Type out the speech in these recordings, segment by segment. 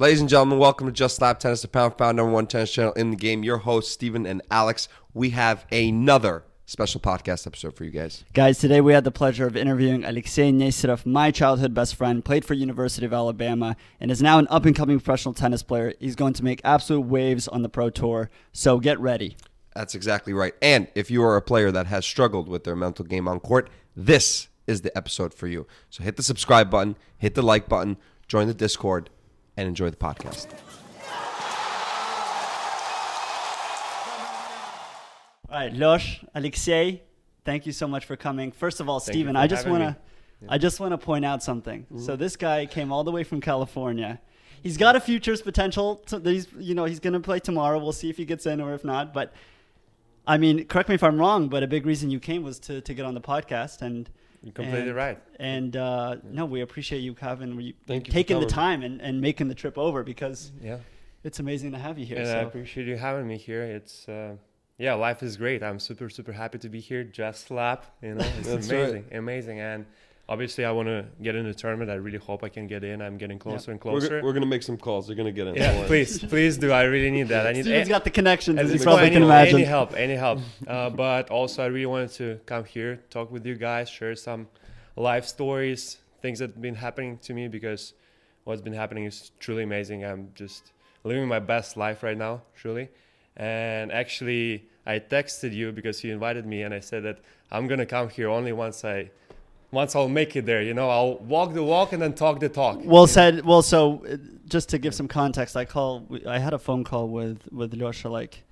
Ladies and gentlemen, welcome to Just Slap Tennis, the pound for pound number one tennis channel in the game. Your hosts, Stephen and Alex. We have another special podcast episode for you guys. Guys, today we had the pleasure of interviewing Alexei Nesterov, my childhood best friend, played for University of Alabama, and is now an up-and-coming professional tennis player. He's going to make absolute waves on the Pro Tour, so get ready. That's exactly right. And if you are a player that has struggled with their mental game on court, this is the episode for you. So hit the subscribe button, hit the like button, join the Discord, and enjoy the podcast. All right, Losh, Alexei, thank you so much for coming. First of all, Thank Steven, I just want to I just want to point out something. Mm-hmm. So this guy came all the way from California. He's got a futures potential. To, that he's you know he's going to play tomorrow. We'll see if he gets in or if not. But I mean, correct me if I'm wrong, but a big reason you came was to, to get on the podcast and You're completely and, right. And uh, no, we appreciate you having you, Thank you taking the time and, and making the trip over because Yeah. it's amazing to have you here. and I appreciate you having me here. It's uh, yeah, life is great. I'm super super happy to be here. Just slap, you know, it's That's amazing, amazing. And obviously, I want to get in the tournament. I really hope I can get in. I'm getting closer and closer. We're going to make some calls. They're going to get in. yeah, please, please do. I really need that. I need. Steven's a- got the connections, as you probably point, can imagine. Any help, any help. Uh, but also, I really wanted to come here, talk with you guys, share some life stories, things that have been happening to me because what's been happening is truly amazing. I'm just living my best life right now, truly. And actually, I texted you because you invited me, and I said that I'm gonna come here only once I, once I'll make it there. You know, I'll walk the walk and then talk the talk. Well said. Well, so uh, just to give some context, I call. I had a phone call with with Lyosha. Like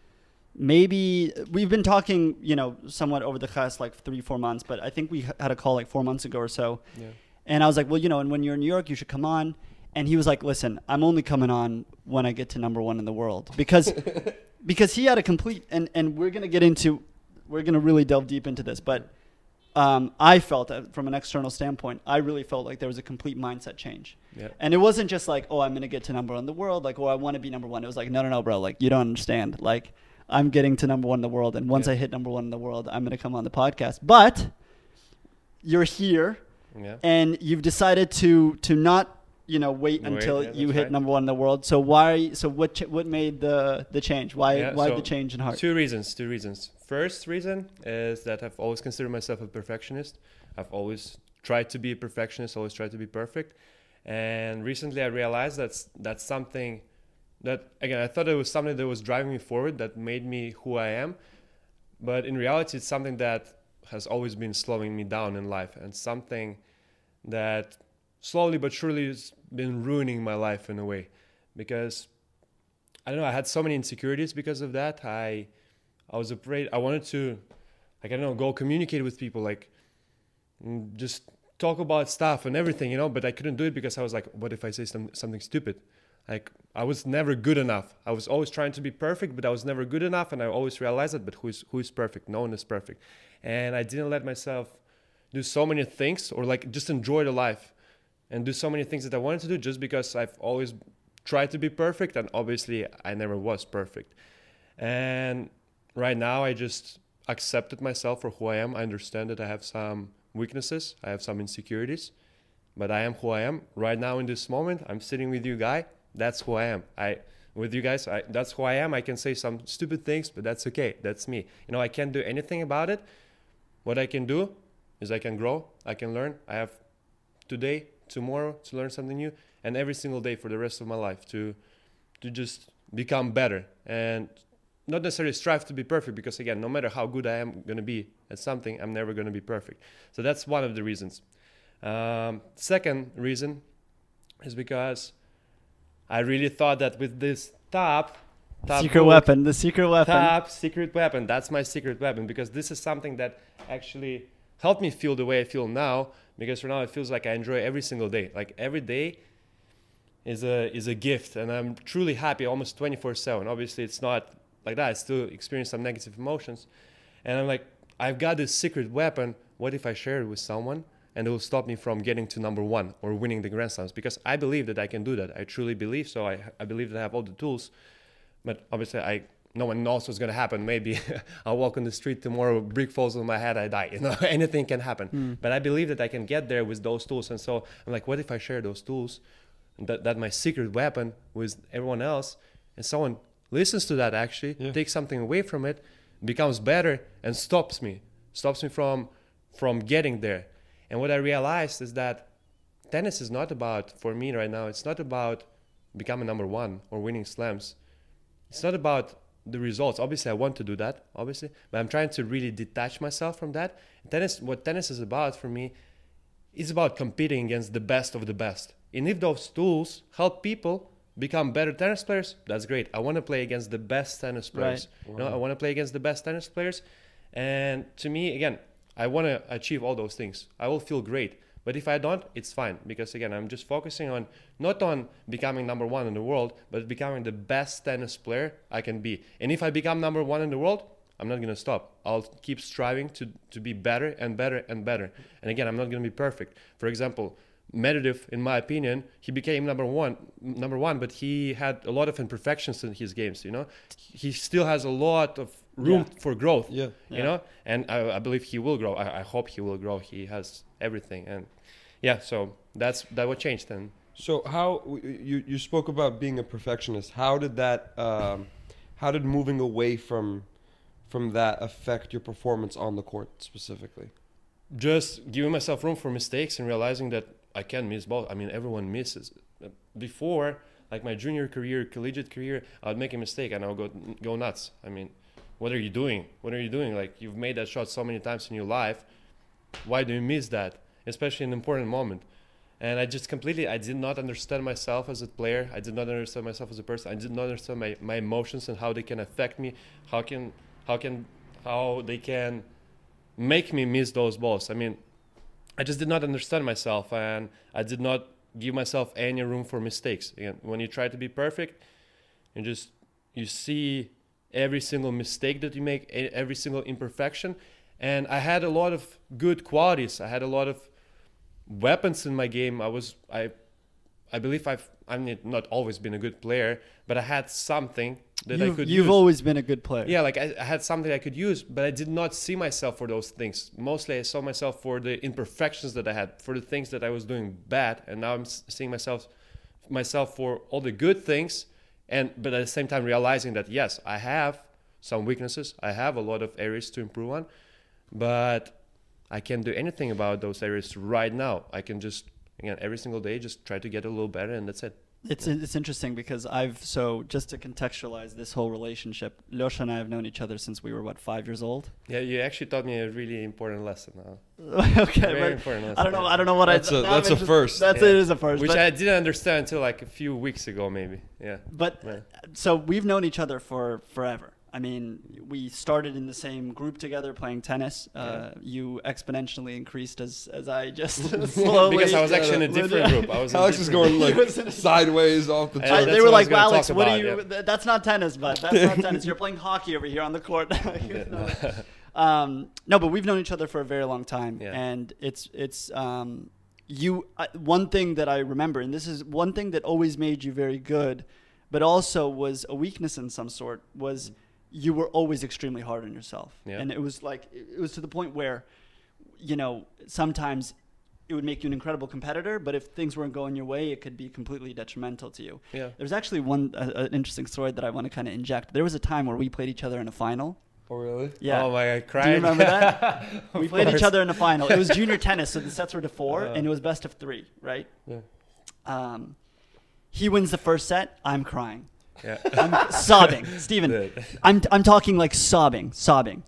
maybe we've been talking, you know, somewhat over the past like three four months, but I think we had a call like four months ago or so. Yeah. And I was like, well, you know, and when you're in New York, you should come on. And he was like, listen, I'm only coming on when I get to number one in the world because because he had a complete and and we're gonna get into we're gonna really delve deep into this, but. Um, I felt that from an external standpoint, I really felt like there was a complete mindset change. Yeah. And it wasn't just like, oh, I'm gonna get to number one in the world, like, oh, I want to be number one. It was like, no, no, no, bro, like you don't understand. Like, I'm getting to number one in the world, and once Yeah. I hit number one in the world, I'm gonna come on the podcast. But you're here, Yeah. and you've decided to to not, you know, wait until yeah, you hit right. number one in the world. So why? So what? Ch- what made the the change? Why? Yeah, why so the change in heart? Two reasons. Two reasons. First reason is that I've always considered myself a perfectionist. I've always tried to be a perfectionist. Always tried to be perfect. And recently, I realized that's that's something that again I thought it was something that was driving me forward, that made me who I am. But in reality, it's something that has always been slowing me down in life, and something that slowly but surely it's been ruining my life in a way, because I don't know. I had so many insecurities because of that. I I was afraid. I wanted to, like I don't know, go communicate with people, like mm, just talk about stuff and everything, you know. But I couldn't do it because I was like, what if I say some, something stupid? Like I was never good enough. I was always trying to be perfect, but I was never good enough, and I always realized that. But who is who is perfect? No one is perfect, and I didn't let myself do so many things or like just enjoy the life and do so many things that I wanted to do just because I've always tried to be perfect and obviously I never was perfect. And right now I just accepted myself for who I am. I understand that I have some weaknesses, I have some insecurities, but I am who I am. Right now in this moment, I'm sitting with you guy. That's who I am. I with you guys, I, that's who I am. I can say some stupid things, but that's okay. That's me. You know, I can't do anything about it. What I can do is I can grow, I can learn. I have today, tomorrow to learn something new, and every single day for the rest of my life to to just become better and not necessarily strive to be perfect because again, no matter how good I am gonna be at something, I'm never gonna be perfect. So that's one of the reasons. Um, second reason is because I really thought that with this top, top secret book, weapon. The secret weapon. top secret weapon. That's my secret weapon because this is something that actually helped me feel the way I feel now. Because for now it feels like I enjoy every single day. Like every day is a is a gift, and I'm truly happy almost 24/7. Obviously, it's not like that. I still experience some negative emotions, and I'm like, I've got this secret weapon. What if I share it with someone? And it will stop me from getting to number one or winning the Grand Slams because I believe that I can do that. I truly believe so. I, I believe that I have all the tools but obviously I no one knows what's gonna happen. Maybe I'll walk on the street tomorrow, brick falls on my head, I die. You know, anything can happen. Hmm. But I believe that I can get there with those tools. And so I'm like, what if I share those tools that that my secret weapon with everyone else, and someone listens to that actually, Yeah. takes something away from it, becomes better, and stops me, stops me from from getting there. And what I realized is that tennis is not about for me right now. It's not about becoming number one or winning slams. It's not about the results. Obviously, I want to do that, obviously, but I'm trying to really detach myself from that. Tennis, what tennis is about for me, is about competing against the best of the best. And if those tools help people become better tennis players, that's great. I want to play against the best tennis players. Right. You know, I want to play against the best tennis players. And to me, again, I want to achieve all those things. I will feel great. But if I don't, it's fine because again, I'm just focusing on not on becoming number one in the world, but becoming the best tennis player I can be. And if I become number one in the world, I'm not gonna stop. I'll keep striving to to be better and better and better. And again, I'm not gonna be perfect. For example, Medvedev, in my opinion, he became number one, number one, but he had a lot of imperfections in his games. You know, he still has a lot of room Yeah. for growth Yeah. you Yeah. know and I, I believe he will grow I, I hope he will grow he has everything and yeah so that's that what changed then So how you you spoke about being a perfectionist? How did that? Um, how did moving away from from that affect your performance on the court specifically? just giving myself room for mistakes and realizing that I can miss balls. I mean, everyone misses. Before, like my junior career, collegiate career, I would make a mistake and I would go go nuts. I mean, what are you doing? What are you doing? Like you've made that shot so many times in your life. Why do you miss that? Especially an important moment. And I just completely, I did not understand myself as a player. I did not understand myself as a person. I did not understand my, my emotions and how they can affect me. How can, how can, how they can make me miss those balls. I mean, I just did not understand myself, and I did not give myself any room for mistakes. Again, when you try to be perfect, you just you see every single mistake that you make, every single imperfection. And I had a lot of good qualities. I had a lot of weapons in my game. I was I I believe I've I mean not always been a good player, but I had something that I You've, could you've use. always been a good player. Yeah, like I, I had something I could use, but I did not see myself for those things. Mostly, I saw myself for the imperfections that I had, for the things that I was doing bad, and now I'm seeing myself myself for all the good things, and but at the same time realizing that yes, I have some weaknesses. I have a lot of areas to improve on, but I can't do anything about those areas right now. I can just again every single day just try to get a little better, and that's it. It's it's interesting because I've so just to contextualize this whole relationship, Lyosha and I have known each other since we were what five years old. Yeah, you actually taught me a really important lesson. Now. okay, Very important lesson. I don't know. I don't know what That's I. a- that's a just- first. That's Yeah. it is a first. which but, I didn't understand until like a few weeks ago, maybe. Yeah. but Yeah. so we've known each other for forever. I mean, we started in the same group together playing tennis. Uh, You exponentially increased as as I just slowly. because I was actually in a different group. I was. Alex is going group. like sideways off the Yeah, I- they were like, was Alex, what about, are you? yeah. That's not tennis, but that's not tennis. You're playing hockey over here on the court. You um, no, but we've known each other for a very long time, Yeah. and it's it's um, you. Uh, one thing that I remember, and this is one thing that always made you very good, but also was a weakness in some sort, was you were always extremely hard on yourself, Yeah. and it was like it was to the point where, you know, sometimes. It would make you an incredible competitor, but if things weren't going your way, it could be completely detrimental to you. Yeah. There's actually one uh, an interesting story that I want to kind of inject. There was a time where we played each other in a final. Oh really? Yeah. Oh my god, crying. Do you remember that? We played each other in a final. It was junior tennis, so the sets were to four, Uh. and it was best of three, right? Yeah. Um, he wins the first set. I'm crying. Yeah. I'm sobbing. Steven, I'm, I'm talking like sobbing, sobbing.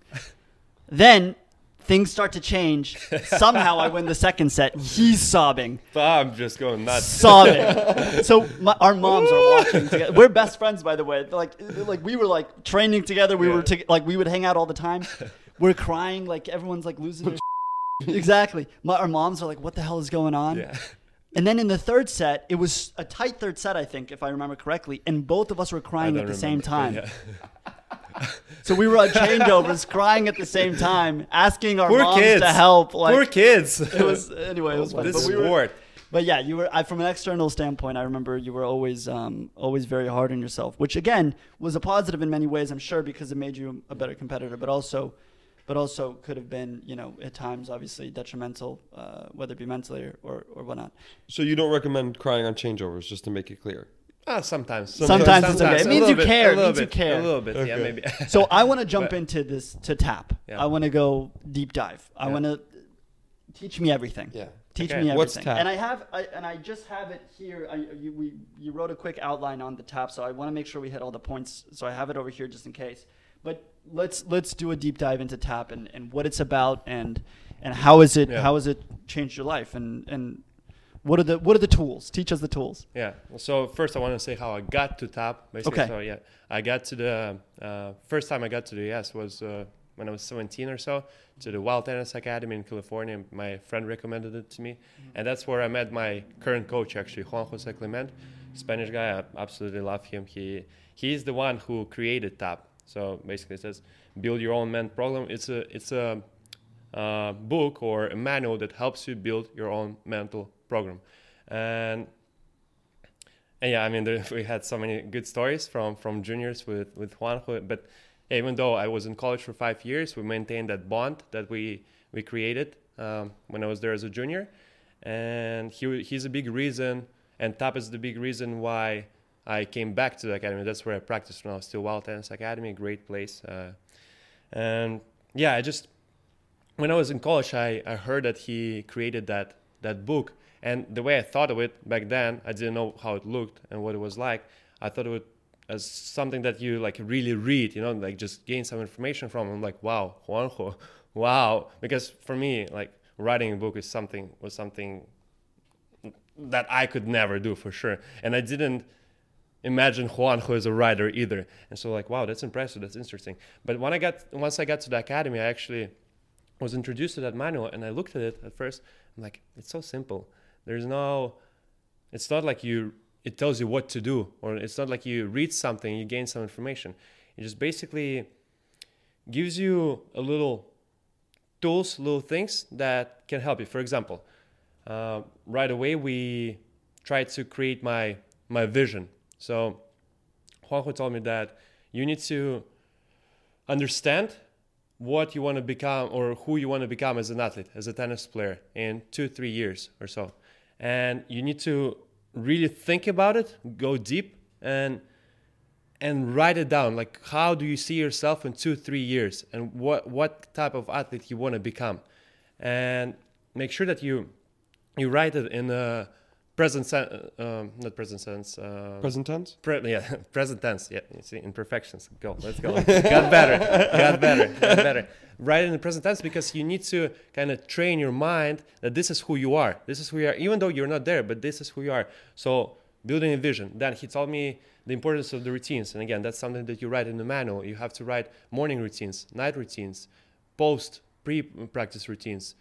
Then things start to change. Somehow I win the second set. He's sobbing. I'm just going nuts. sobbing. so my, our moms are watching together. We're best friends, by the way. Like, like we were like training together. We Yeah. were to, like we would hang out all the time. We're crying. Like everyone's like losing their. exactly. My, our moms are like, "What the hell is going on?" Yeah. And then in the third set, it was a tight third set, I think, if I remember correctly, and both of us were crying at the same time. yeah. So we were on changeovers, crying at the same time, asking our Poor moms kids. to help. Like Poor kids. it was anyway. It was fun. this But we were- but yeah, you were I, from an external standpoint. I remember you were always um, always very hard on yourself, which again was a positive in many ways. I'm sure because it made you a better competitor, but also, but but also could have been, you know, at times obviously detrimental, uh, whether it be mentally or, or, or whatnot. So you don't recommend crying on changeovers, just to make it clear. Ah, sometimes. Sometimes it's okay. It means you bit, care. A It little means you bit, care. A little bit, yeah, maybe. So I want to jump But- into this to tap. Yeah. I want to go deep dive. I Yeah. want to teach me everything. Yeah. Teach Okay. me everything. What's tap? And I have, I, and I just have it here. I, you, we, you wrote a quick outline on the tap, so I want to make sure we hit all the points. So I have it over here just in case. But let's let's do a deep dive into tap and, and what it's about and and how is it Yeah. how has it changed your life and and what are the what are the tools? Teach us the tools. Yeah. So first, I want to say how I got to TAP. Basically, Okay. so yeah, I got to the uh, first time I got to the US was uh, when I was 17 or so to the Wild Tennis Academy in California. My friend recommended it to me, and that's where I met my current coach, actually Juan Jose Clement, Spanish guy. I absolutely love him. He he's the one who created TAP. So basically, it says build your own mental program. It's a it's a uh, book or a manual that helps you build your own mental program. And and yeah, I mean, there, we had so many good stories from from juniors with with Juanjo. But even though I was in college for five years, we maintained that bond that we we created um, when I was there as a junior. And he he's a big reason, and Tap is the big reason why I came back to the academy. That's where I practice now. Still Wild Tennis Academy, great place. Uh, and yeah, I just when I was in college, I, I heard that he created that that book, and the way I thought of it back then, I didn't know how it looked and what it was like. I thought it as something that you like really read, you know, like just gain some information from. I'm like, wow, Juanjo, wow, because for me, like writing a book is something was something that I could never do for sure, and I didn't imagine Juanjo as a writer either. And so like, wow, that's impressive, that's interesting. But when I got once I got to the academy, I actually was introduced to that manual and I looked at it at first. I'm like, it's so simple. There's no, it's not like you, it tells you what to do, or it's not like you read something, you gain some information. It just basically gives you a little tools, little things that can help you. For example, uh, right away we tried to create my my vision. So Juanjo told me that you need to understand what you want to become or who you want to become as an athlete, as a tennis player in two, three years or so. And you need to really think about it, go deep and and write it down. Like how do you see yourself in two, three years and what what type of athlete you want to become. And make sure that you you write it in a present sense, um, not present sense, uh, Present tense. Pre- yeah, present tense. Yeah, you see, imperfections. Go, let's go. got better, got better, got better. Write in the present tense because you need to kind of train your mind that this is who you are. This is who you are, even though you're not there, but this is who you are. So building a vision. Then he told me the importance of the routines, and again, that's something that you write in the manual. You have to write morning routines, night routines, post pre-practice routines,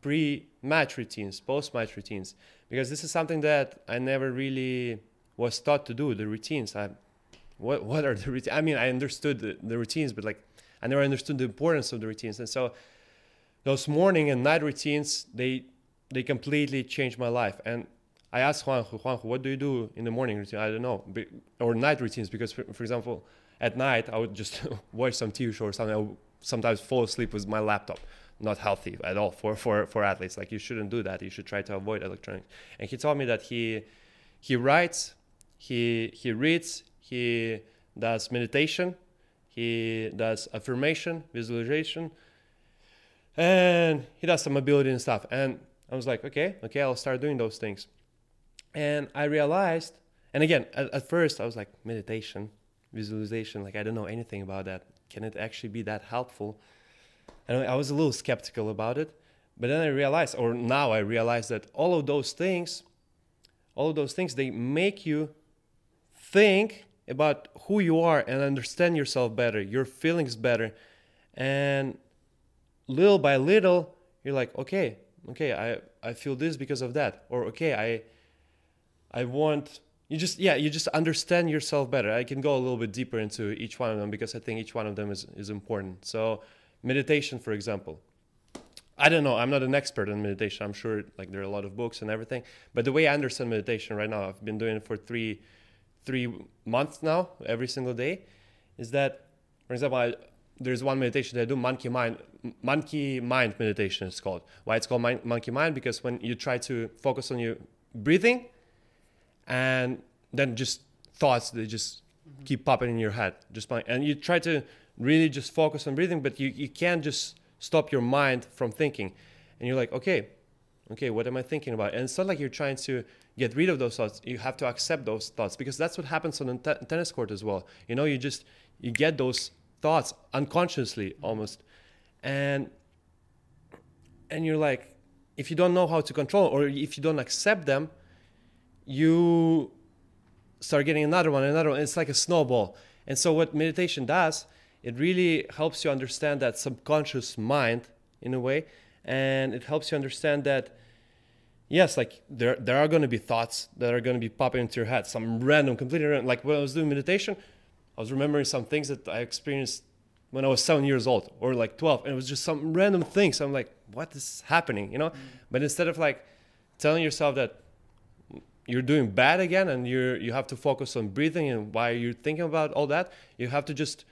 pre-match routines, post-match routines, because this is something that I never really was taught to do. The routines. I, what what are the routines? I mean, I understood the, the routines, but like I never understood the importance of the routines. And so those morning and night routines, they they completely changed my life. And I asked Juanjo, Juanjo, what do you do in the morning routine? I don't know, or night routines, because for, for example, at night I would just watch some TV show or something. I would sometimes fall asleep with my laptop. Not healthy at all for, for, for athletes. Like you shouldn't do that. You should try to avoid electronics. And he told me that he he writes, he he reads, he does meditation, he does affirmation, visualization, and he does some ability and stuff. And I was like, okay, okay, I'll start doing those things. And I realized, and again, at, at first I was like, meditation, visualization, like I don't know anything about that. Can it actually be that helpful? And I was a little skeptical about it. But then I realized, or now I realize that all of those things, all of those things, they make you think about who you are and understand yourself better, your feelings better. And little by little, you're like, okay, okay, I, I feel this because of that. Or okay, I I want you just yeah, you just understand yourself better. I can go a little bit deeper into each one of them because I think each one of them is, is important. So meditation, for example. I don't know. I'm not an expert in meditation. I'm sure like there are a lot of books and everything. But the way I understand meditation right now, I've been doing it for three three months now, every single day, is that, for example, I there's one meditation that I do, monkey mind, monkey mind meditation. It's called. Why it's called mon- monkey mind? Because when you try to focus on your breathing, and then just thoughts they just mm-hmm. keep popping in your head, just and you try to really just focus on breathing, but you you can't just stop your mind from thinking, and you're like, okay, okay, what am I thinking about? And it's not like you're trying to get rid of those thoughts. You have to accept those thoughts because that's what happens on te- tennis court as well. You know, you just you get those thoughts unconsciously almost, and and you're like, if you don't know how to control or if you don't accept them, you start getting another one, another one. It's like a snowball. And so what meditation does, it really helps you understand that subconscious mind in a way, and it helps you understand that yes, like there there are going to be thoughts that are going to be popping into your head, some random, completely random. Like when I was doing meditation, I was remembering some things that I experienced when I was seven years old or like twelve, and it was just some random things. I'm like, what is happening, you know? Mm. But instead of like telling yourself that you're doing bad again and you're you have to focus on breathing and why you're thinking about all that, you have to just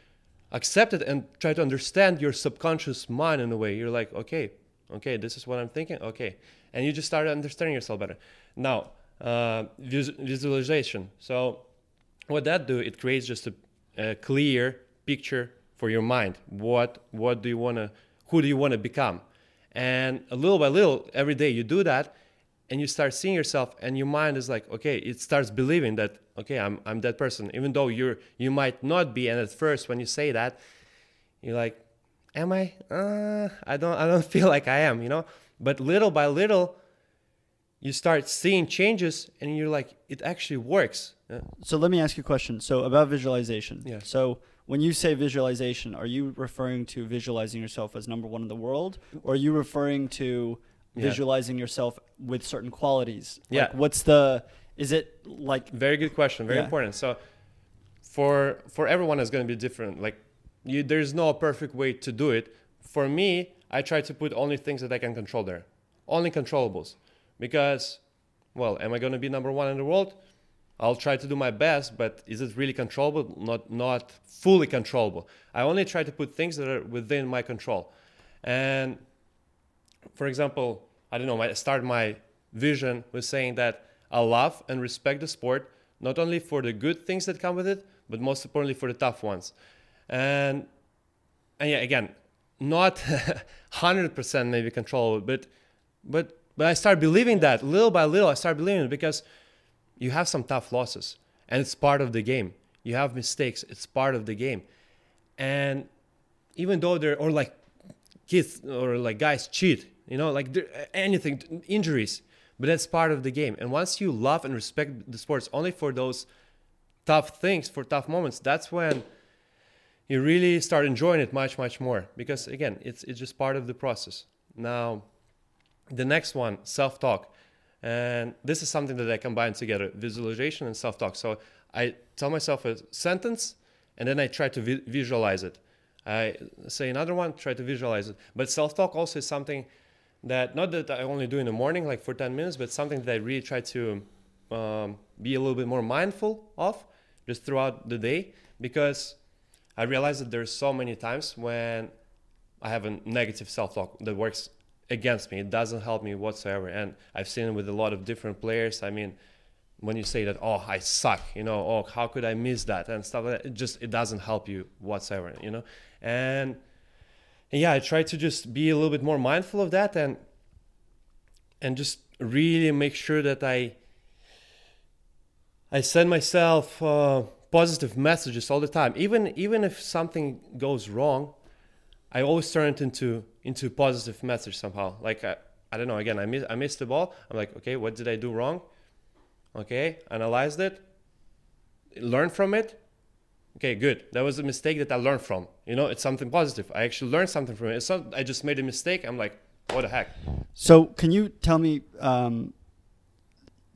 accept it and try to understand your subconscious mind in a way. You're like, okay, okay, this is what I'm thinking. Okay, and you just start understanding yourself better. Now, uh, vis- visualization. So, what that do? It creates just a, a clear picture for your mind. What what do you wanna? Who do you wanna become? And a little by little, every day you do that, and you start seeing yourself, and your mind is like, okay, it starts believing that, okay, I'm I'm that person, even though you're you might not be. And at first, when you say that, you're like, am I? Uh, I don't I don't feel like I am, you know. But little by little, you start seeing changes, and you're like, it actually works. Uh, So let me ask you a question. So about visualization. Yeah. So when you say visualization, are you referring to visualizing yourself as number one in the world, or are you referring to Yeah. visualizing yourself with certain qualities? Yeah. Like what's the? Is it like? Very good question. Very Yeah. important. So, for for everyone, it's going to be different. Like, you, there's no perfect way to do it. For me, I try to put only things that I can control there, only controllables, because, well, am I going to be number one in the world? I'll try to do my best, but is it really controllable? Not not fully controllable. I only try to put things that are within my control, and for example, I don't know, I start my vision with saying that I love and respect the sport, not only for the good things that come with it, but most importantly for the tough ones. And and yeah, again, not 100% maybe controllable, but but but I start believing that little by little. I start believing it because you have some tough losses, and it's part of the game. You have mistakes; it's part of the game. And even though they're or like kids or like guys cheat, you know, like anything, injuries, but that's part of the game. And once you love and respect the sports only for those tough things, for tough moments, that's when you really start enjoying it much, much more. Because again, it's it's just part of the process. Now, the next one, self-talk, and this is something that I combine together: visualization and self-talk. So I tell myself a sentence, and then I try to vi- visualize it. I say another one, try to visualize it. But self-talk also is something that not that I only do in the morning, like for 10 minutes, but something that I really try to um, be a little bit more mindful of just throughout the day because I realize that there's so many times when I have a negative self-talk that works against me. It doesn't help me whatsoever, and I've seen it with a lot of different players. I mean, when you say that, oh, I suck, you know, oh, how could I miss that and stuff like that, it just it doesn't help you whatsoever, you know, and and yeah, I try to just be a little bit more mindful of that and and just really make sure that I I send myself uh, positive messages all the time. Even even if something goes wrong, I always turn it into into positive message somehow. Like I, I don't know. Again, I miss I missed the ball. I'm like, okay, what did I do wrong? Okay, analyzed it, learn from it. Okay, good. That was a mistake that I learned from. You know, it's something positive. I actually learned something from it. It's not I just made a mistake. I'm like, what the heck? So can you tell me? Um,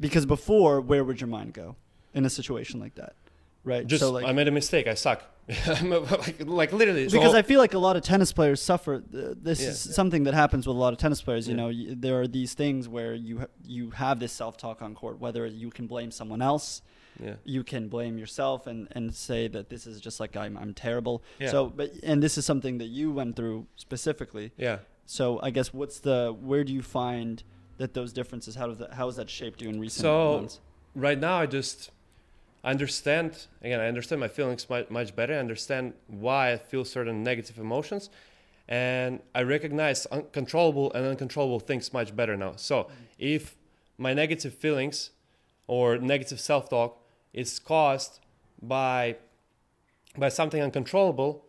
because before, where would your mind go in a situation like that? Right. Just so like, I made a mistake. I suck. like, like literally. because I feel like a lot of tennis players suffer. uh, This Yeah. is something that happens with a lot of tennis players. You Yeah. know, there are these things where you you have this self talk on court, whether you can blame someone else, Yeah. you can blame yourself and, and say that this is just like I'm I'm terrible. Yeah. So, but and this is something that you went through specifically. Yeah. So I guess what's the where do you find that those differences? How does that how has that shaped you in recent So- months? right now i just I understand again i understand my feelings much, much better i understand why i feel certain negative emotions and i recognize uncontrollable and uncontrollable things much better now so mm. if my negative feelings or negative self-talk is caused by by something uncontrollable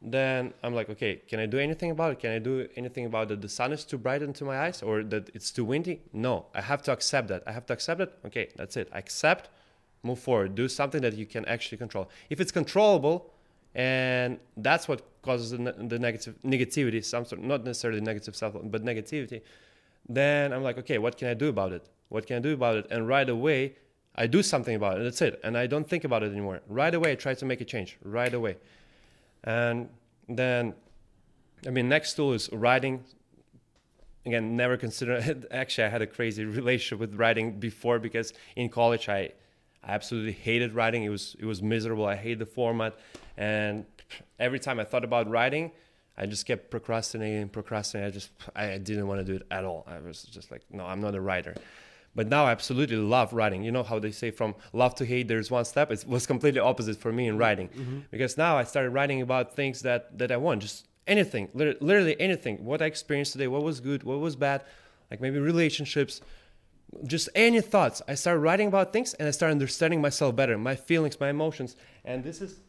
then i'm like okay can i do anything about it? Can i do anything about that the sun is too bright into my eyes or that it's too windy? No i have to accept that. I have to accept it okay that's it. Accept move forward. Do something that you can actually control. If it's controllable and that's what causes the, the negative negativity some sort not necessarily negative self but negativity then i'm like okay what can i do about it? What can i do about it? And right away i do something about it that's it and i don't think about it anymore. Right away i try to make a change right away. And then i mean next tool is writing. Again never consider actually i had a crazy relationship with writing before because in college i I absolutely hated writing. It was it was miserable. I hate the format. And every time i thought about writing i just kept procrastinating procrastinating. I just i didn't want to do it at all. I was just like no i'm not a writer but now I absolutely love writing. You know how they say from love to hate, there's one step. It was completely opposite for me in writing, mm-hmm. because now I started writing about things that that I want, just anything, lit- literally anything. What I experienced today, what was good, what was bad, like maybe relationships, just any thoughts. I started writing about things, and I started understanding myself better, my feelings, my emotions. And this is,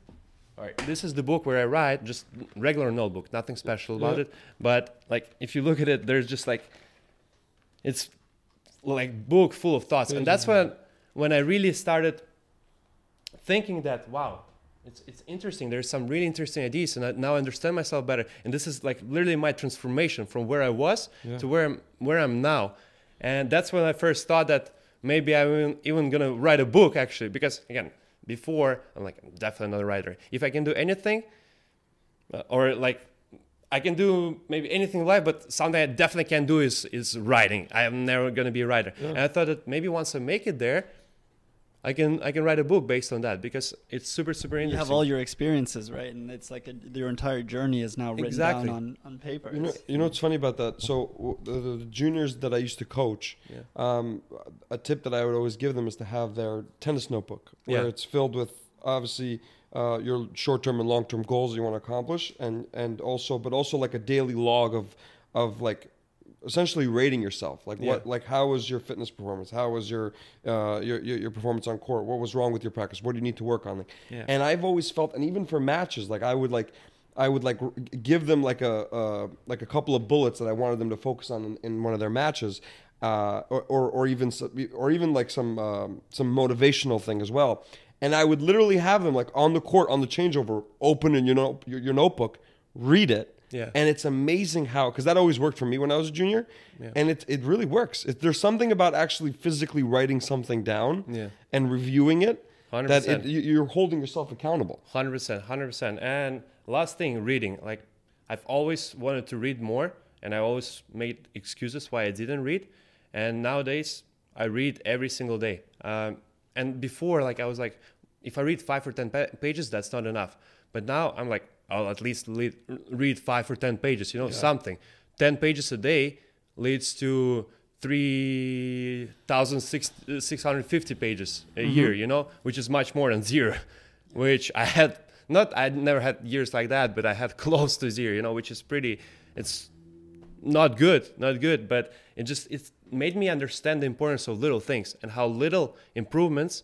all right, this is the book where I write, just regular notebook, nothing special about Yeah. it. But like, if you look at it, there's just like, it's like book full of thoughts. And that's when when i really started thinking that wow it's, it's interesting. There's some really interesting ideas and I now understand myself better. And this is like literally my transformation from where i was Yeah. to where i'm where i'm now. And that's when i first thought that maybe i'm even, even gonna write a book actually. Because again before i'm like I'm definitely not a writer. If i can do anything uh, or like I can do maybe anything in life, but something I definitely can do is is writing. I am never gonna be a writer. And I thought that maybe once I make it there, I can I can write a book based on that because it's super super interesting. You have all your experiences, right? And it's like a, your entire journey is now written Exactly. down on, on paper. You know, you know what's funny about that? So the, the juniors that I used to coach, Yeah. um, a tip that I would always give them is to have their tennis notebook, where Yeah. it's filled with obviously uh, your short-term and long-term goals you want to accomplish, and and also, but also like a daily log of of like essentially rating yourself. Like what Yeah. like how was your fitness performance? How was your, uh, your your your performance on court? What was wrong with your practice? What do you need to work on? Like, Yeah. and i've always felt and even for matches like i would like i would like r- give them like a uh, like a couple of bullets that i wanted them to focus on in, in one of their matches uh, or, or or even or even like some um, some motivational thing as well and i would literally have them like on the court on the changeover open in your, no, your, your notebook read it Yeah. and it's amazing how, because that always worked for me when I was a junior, Yeah. and it it really works. It, there's something about actually physically writing something down Yeah. and reviewing it that 100%. it, you- you're holding yourself accountable. Hundred percent, hundred percent. And last thing, reading. Like I've always wanted to read more, and I always made excuses why I didn't read. And nowadays, I read every single day. Um, and before, like I was like, if I read five or ten pa- pages, that's not enough. But now I'm like, I'll at least lead, read five or ten pages. You know, something. Ten pages a day leads to three thousand six six hundred fifty pages a mm-hmm. year. You know, which is much more than zero. Which I had not. I never had years like that, but I had close to zero. You know, which is pretty. It's not good, not good. But it just it made me understand the importance of little things and how little improvements,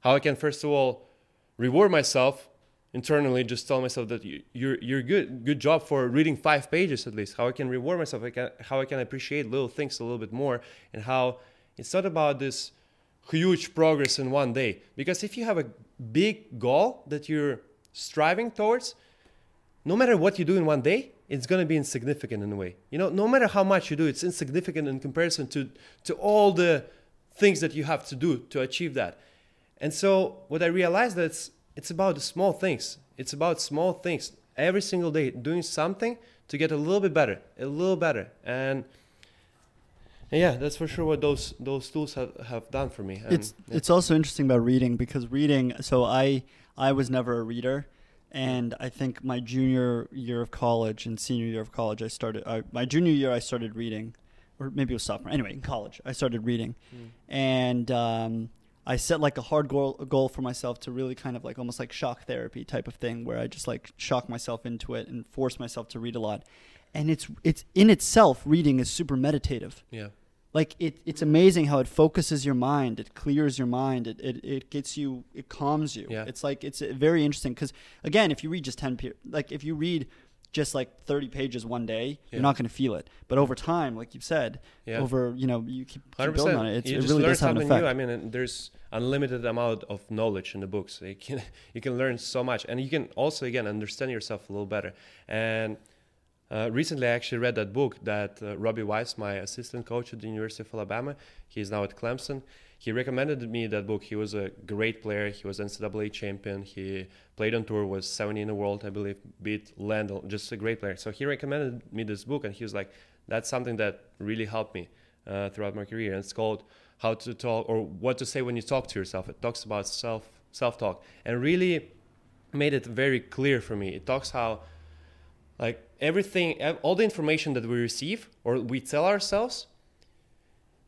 how I can first of all reward myself internally just tell myself that you, you're you're good good job for reading five pages at least how i can reward myself I can, how i can appreciate little things a little bit more and how it's not about this huge progress in one day. Because if you have a big goal that you're striving towards no matter what you do in one day it's going to be insignificant in a way you know no matter how much you do it's insignificant in comparison to to all the things that you have to do to achieve that and so what i realized that it's it's about the small things it's about small things every single day doing something to get a little bit better a little better and And yeah, that's for sure what those those tools have, have done for me. And it's yeah. it's also interesting about reading because reading. So I I was never a reader, and I think my junior year of college and senior year of college, I started. I, my junior year, I started reading, or maybe it was sophomore. Anyway, in college, I started reading, Mm. and um, I set like a hard goal goal for myself to really kind of like almost like shock therapy type of thing, where I just like shock myself into it and force myself to read a lot. And it's it's in itself, reading is super meditative yeah. Like it, it's amazing how it focuses your mind it clears your mind it, it, it gets you it calms you Yeah. it's like it's very interesting because again if you read just 10 pe- like if you read just like 30 pages one day Yeah. you're not going to feel it but over time like you've said Yeah. over you know you keep, keep building on it it's, you it just really learn does have an something effect new. I mean, there's unlimited amount of knowledge in the books. You can you can learn so much, and you can also again understand yourself a little better. And uh, recently, I actually read that book that uh, Robbie Weiss, my assistant coach at the University of Alabama, he's now at Clemson. He recommended me that book. He was a great player. He was NCAA champion. He played on tour, was 70 in the world, I believe, beat Lendl, just a great player. So he recommended me this book, and he was like, "That's something that really helped me uh, throughout my career." And it's called "How to Talk" or "What to Say When You Talk to Yourself." It talks about self self talk, and really made it very clear for me. It talks how like everything all the information that we receive or we tell ourselves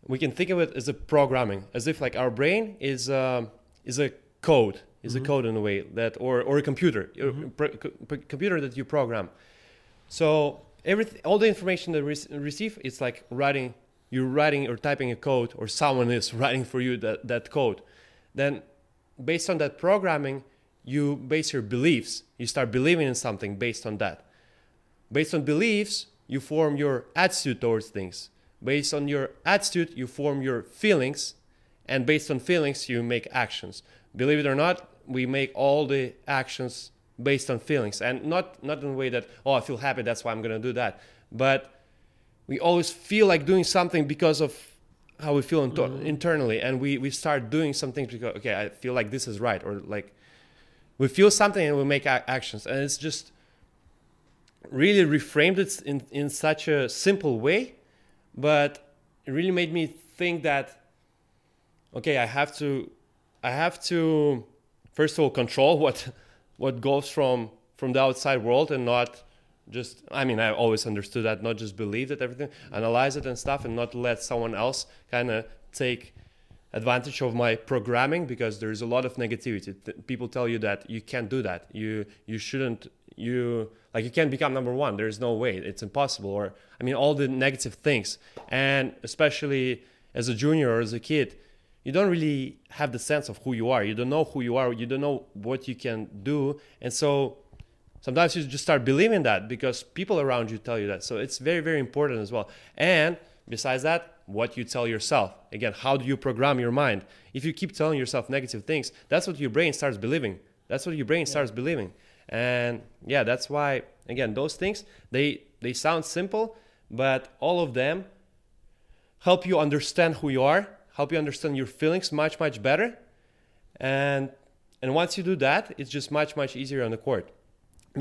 we can think of it as a programming as if like our brain is um, is a code is a code in a way that or or a computer a pro- co- computer that you program. So everything all the information that we rec- receive it's like writing you're writing or typing a code or someone is writing for you that, that code. Then based on that programming you base your beliefs you start believing in something based on that based on beliefs you form your attitude towards things. Based on your attitude you form your feelings. And based on feelings you make actions. Believe it or not we make all the actions based on feelings. And not not in a way that oh i feel happy that's why i'm going to do that. But we always feel like doing something because of how we feel into- mm-hmm. internally. And we we start doing some things because okay i feel like this is right. Or like we feel something and we make a- actions. And it's just really reframed it in, in such a simple way but it really made me think that okay i have to i have to first of all control what what goes from from the outside world and not just i mean i always understood that not just believe that everything analyze it and stuff and not let someone else kind of take advantage of my programming because there's a lot of negativity. People tell you that you can't do that. You you shouldn't you like you can't become number one. There's no way. It's impossible. Or i mean all the negative things. And especially as a junior or as a kid you don't really have the sense of who you are. You don't know who you are. You don't know what you can do. And so sometimes you just start believing that because people around you tell you that. So it's very very important as well. And besides that what you tell yourself. Again how do you program your mind? If you keep telling yourself negative things that's what your brain starts believing. That's what your brain starts believing and yeah that's why again those things they they sound simple but all of them help you understand who you are help you understand your feelings much much better. And and once you do that it's just much much easier on the court.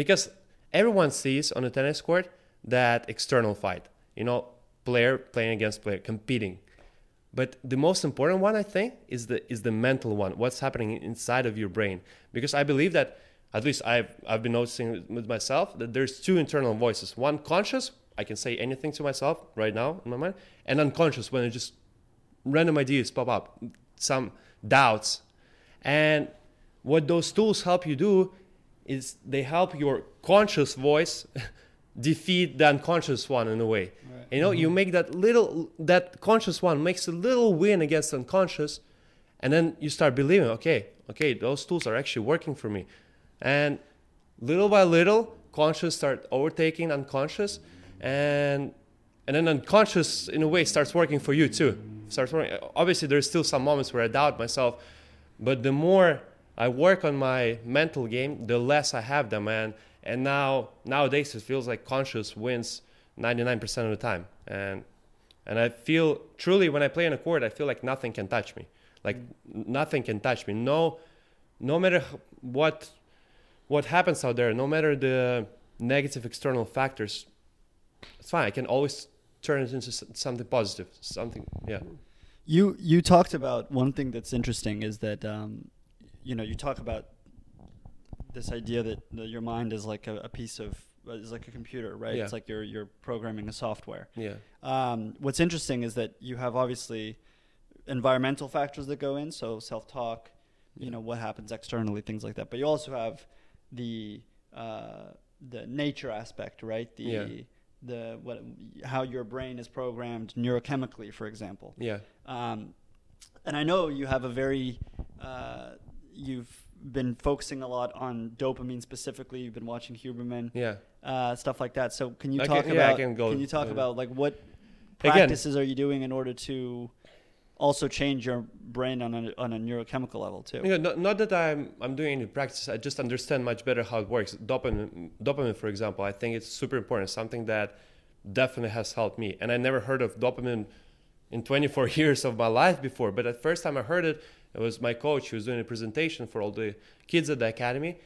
Because everyone sees on a tennis court that external fight you know player playing against player competing. But the most important one i think is the is the mental one what's happening inside of your brain. Because i believe that at least i've i've been noticing with myself that there's two internal voices. One conscious i can say anything to myself right now in my mind and unconscious when it just random ideas pop up some doubts. And what those tools help you do is they help your conscious voice defeat the unconscious one in a way. You know, you mm-hmm. make that little that conscious one makes a little win against unconscious, and then you start believing, okay, okay, those tools are actually working for me, and little by little, conscious start overtaking unconscious, and and then unconscious in a way starts working for you too. Starts working. Obviously, there's still some moments where I doubt myself, but the more I work on my mental game, the less I have them, and and now nowadays it feels like conscious wins 99% of the time, and and I feel truly when I play on a court, I feel like nothing can touch me, like nothing can touch me. No, no matter what what happens out there, no matter the negative external factors, it's fine. I can always turn it into something positive, something yeah. You you talked about one thing that's interesting is that um, you know you talk about this idea that, that your mind is like a, a piece of is like a computer, right? Yeah. It's like you're you're programming a software. Yeah. Um, what's interesting is that you have obviously environmental factors that go in, so self-talk, you Yeah. know, what happens externally, things like that. But you also have the uh, the nature aspect, right? The Yeah. the what how your brain is programmed neurochemically, for example. Yeah. Um, and I know you have a very, uh, you've been focusing a lot on dopamine specifically. You've been watching Huberman, Yeah. uh, stuff like that. So can you I talk can- yeah, about? can go you talk about like what Again- practices are you doing in order to also change your brain on a on a neurochemical level too? Yeah, not, not that I'm I'm doing any practice. I just understand much better how it works. Dopamine, dopamine, for example, I think it's super important. Something that definitely has helped me. And I never heard of dopamine in 24 years of my life before. But at first time I heard it, it was my coach who was doing a presentation for all the kids at the academy,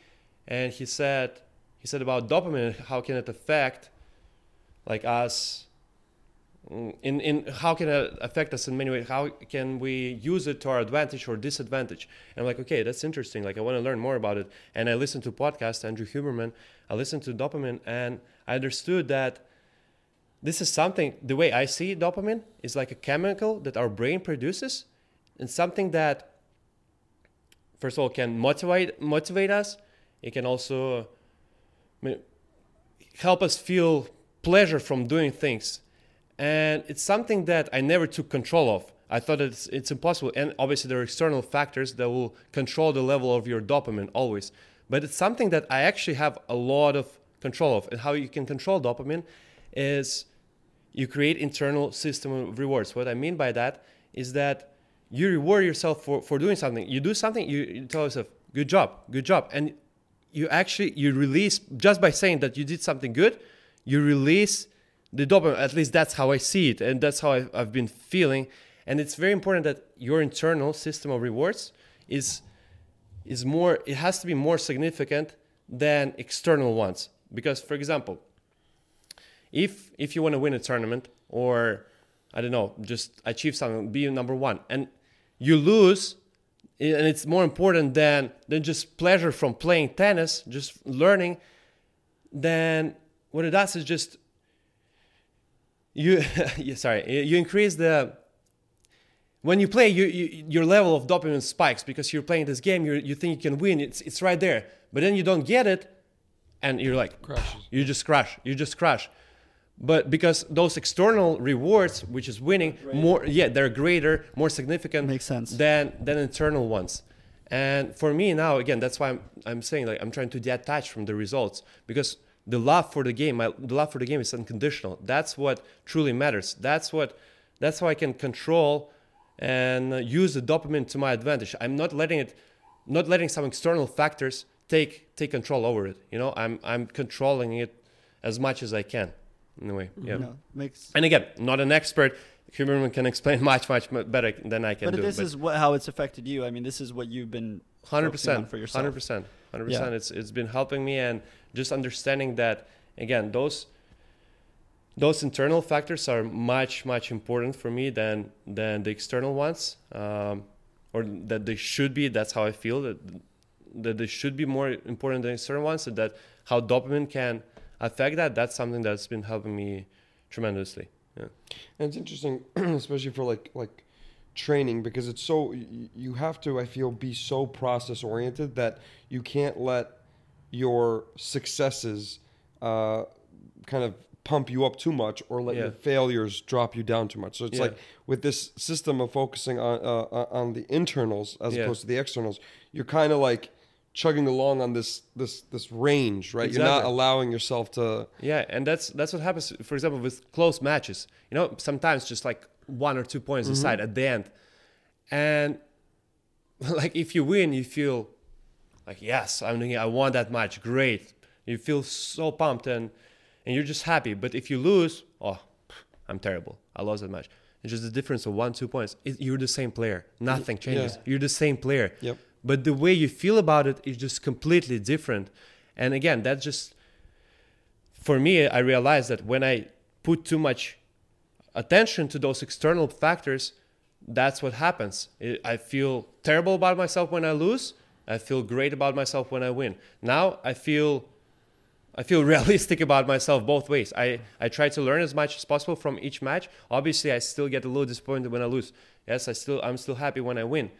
and he said he said about dopamine, how can it affect like us Mm, in in how can it affect us in many ways? How can we use it to our advantage or disadvantage? And i'm like okay that's interesting. Like i want to learn more about it. And i listened to podcast andrew huberman. I listened to dopamine and i understood that this is something the way i see dopamine is like a chemical that our brain produces and something that first of all can motivate motivate us. It can also I mean, help us feel pleasure from doing things and it's something that I never took control of. I thought it's it's impossible, and obviously there are external factors that will control the level of your dopamine always. But it's something that I actually have a lot of control of. And how you can control dopamine is you create internal system of rewards. What I mean by that is that you reward yourself for, for doing something. You do something, you, you tell yourself, good job, good job. And you actually you release just by saying that you did something good, you release the dopamine. At least that's how I see it, and that's how I've, I've been feeling. And it's very important that your internal system of rewards is is more. It has to be more significant than external ones. Because, for example, if if you want to win a tournament or I don't know, just achieve something, be number one, and you lose, and it's more important than than just pleasure from playing tennis, just learning. Then what it does is just you, yeah, sorry, you increase the when you play, you, you, your level of dopamine spikes because you're playing this game. You you think you can win. It's it's right there, but then you don't get it, and you're like Crashes. You just crash. You just crash. But because those external rewards, which is winning, more yeah, they're greater, more significant Makes sense. than than internal ones. And for me now, again, that's why I'm I'm saying like I'm trying to detach from the results because the love for the game, my, the love for the game is unconditional. That's what truly matters. That's what that's how I can control and use the dopamine to my advantage. I'm not letting it, not letting some external factors take take control over it. You know, I'm I'm controlling it as much as I can. In a way, yeah. No, makes. And again, not an expert. Huberman can explain much much better than I can But do. this is what, how it's affected you. I mean, this is what you've been hundred percent for yourself. hundred percent hundred Yeah. percent. It's it's been helping me and just understanding that again those those internal factors are much much important for me than than the external ones, um, or that they should be. That's how I feel that that they should be more important than external ones. And that how dopamine can affect that. That's something that's been helping me tremendously. Yeah. And it's interesting, especially for like like training, because it's so you have to. I feel be so process oriented that you can't let your successes uh, kind of pump you up too much or let your failures drop you down too much. So it's Yeah. like with this system of focusing on uh, uh, on the internals as Yeah. opposed to the externals, you're kind of like chugging along on this this this range, right? You're not allowing yourself to. Yeah, and that's that's what happens. For example, with close matches, you know, sometimes just like one or two points mm-hmm. aside at the end, and like if you win, you feel like yes, I'm doing. it. I won that match. Great. You feel so pumped and and you're just happy. But if you lose, oh, I'm terrible. I lost that match. It's just the difference of one two points. It, you're the same player. Nothing changes. Yeah. You're the same player. Yep. But the way you feel about it is just completely different. And again, that's just for me. I realized that when I put too much attention to those external factors, that's what happens. I feel terrible about myself when I lose. I feel great about myself when I win. Now I feel I feel realistic about myself both ways. I, I try to learn as much as possible from each match. Obviously, I still get a little disappointed when I lose. Yes, I still I'm still happy when I win.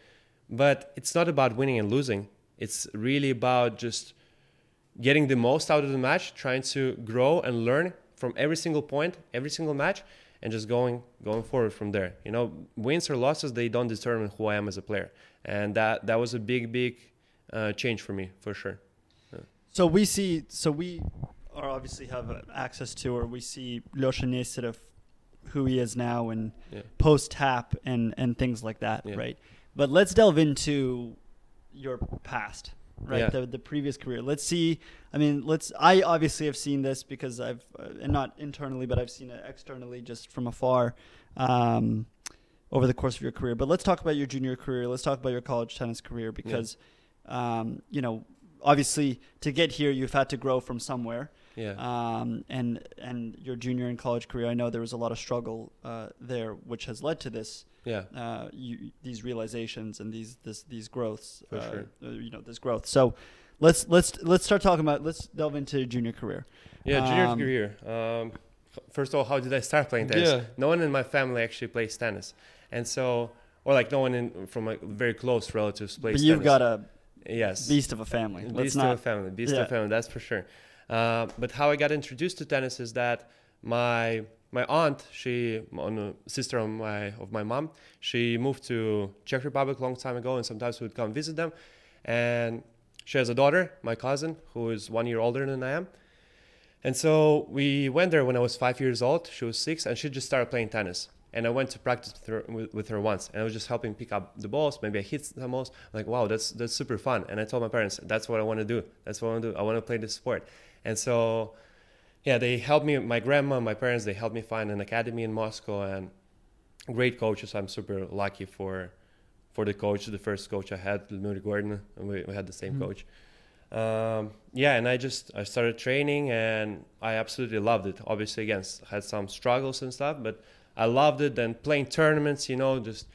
But it's not about winning and losing. It's really about just getting the most out of the match, trying to grow and learn from every single point, every single match, and just going going forward from there. You know, wins or losses they don't determine who I am as a player, and that that was a big big uh, change for me for sure. So we see, so we are obviously have uh, access to, or we see Lyosha Nesterov, who he is now, and Yeah. post tap and and things like that, Yeah. right? But let's delve into your past, right? Yeah. The the previous career. Let's see. I mean, let's. I obviously have seen this because I've, uh, and not internally, but I've seen it externally, just from afar. Um, over the course of your career, but let's talk about your junior career. Let's talk about your college tennis career because, um, you know, obviously to get here, you've had to grow from somewhere Yeah. um, and and your junior and college career, I know there was a lot of struggle uh, there, which has led to this yeah. uh, you, these realizations and these this these growths. For uh, sure. uh, you know this growth. So let's let's let's start talking about. Let's delve into junior career. Yeah, junior Um, career. Um, first of all, how did I start playing tennis? Yeah. No one in my family actually plays tennis, and so, or like no one in from my very close relatives plays. But you've tennis. got a yes, beast of a family. Let's beast of not. a family, beast of a family. That's for sure. Uh, but how I got introduced to tennis is that my my aunt, she, on sister of my of my mom, she moved to Czech Republic a long time ago, and sometimes we would come visit them. And she has a daughter, my cousin, who is one year older than I am. And so we went there when I was five years old. She was six, and she just started playing tennis. And I went to practice with her, with, with her once, and I was just helping pick up the balls. Maybe I hit the most. Like, wow, that's that's super fun. And I told my parents, that's what I want to do. That's what I want to do. I want to play this sport. And so, yeah, they helped me. My grandma, my parents, they helped me find an academy in Moscow and great coaches. I'm super lucky for for the coach, the first coach I had, Ludmila Gordon, and we, we had the same Mhm. coach. Um, yeah, and I just I started training and I absolutely loved it. Obviously, again, had some struggles and stuff, but I loved it. And playing tournaments, you know, just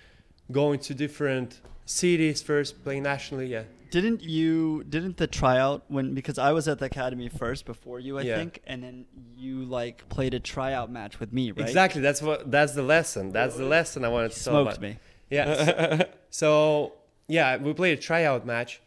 going to different cities first, playing nationally. Yeah, Didn't you? Didn't the tryout when? Because I was at the academy first before you, I Yeah. think, and then you like played a tryout match with me, right? exactly. That's what that's the lesson. That's the lesson I wanted to tell Smoked about. me. Yeah. so yeah, we played a tryout match,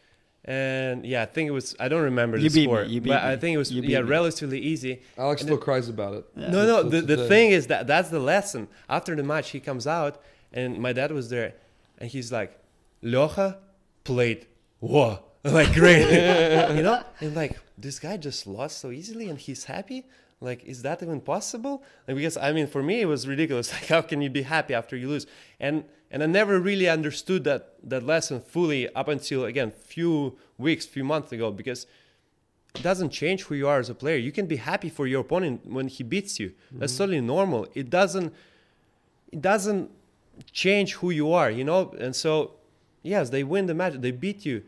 and yeah, I think it was I don't remember You the beat me, score, you beat but I think it was you yeah me. relatively easy. Alex And still then- cries about it. Yeah. No, no. The, the today. thing is that that's the lesson. After the match, he comes out, and my dad was there, and he's like, "Lyosha played whoa, like great, you know." And like this guy just lost so easily, and he's happy. Like, is that even possible? Like, because I mean, for me, it was ridiculous. Like, how can you be happy after you lose? And and I never really understood that that lesson fully up until again few weeks, few months ago, because it doesn't change who you are as a player. You can be happy for your opponent when he beats you. That's mm-hmm. totally normal. It doesn't it doesn't change who you are, you know? And so yes, they win the match, they beat you.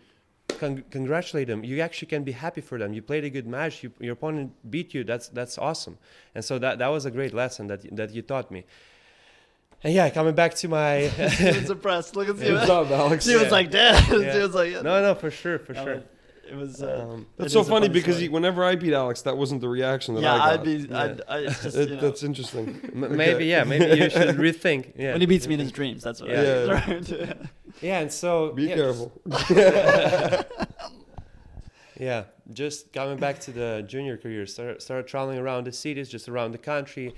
Con- congratulate them. You actually can be happy for them. You played a good match. You, your opponent beat you. That's that's awesome. And so that that was a great lesson that that you taught me. And yeah, coming back to my She was impressed. Look at you. Good job, Alex. She was Yeah. like, "Dad." Yeah. She was like, no, no, for sure, for No, sure. It was. Uh, Um, That's it so funny funny because he, whenever I beat Alex, that wasn't the reaction that yeah, I got. I'd be. Yeah. I'd, I, just, you know, That's interesting. m- maybe yeah, maybe you should rethink. Yeah, when he beats me in his dreams. That's what. Yeah. I right. Yeah, and so Be yeah, careful. Yeah, just coming back to the junior career, start, started traveling around the cities, just around the country,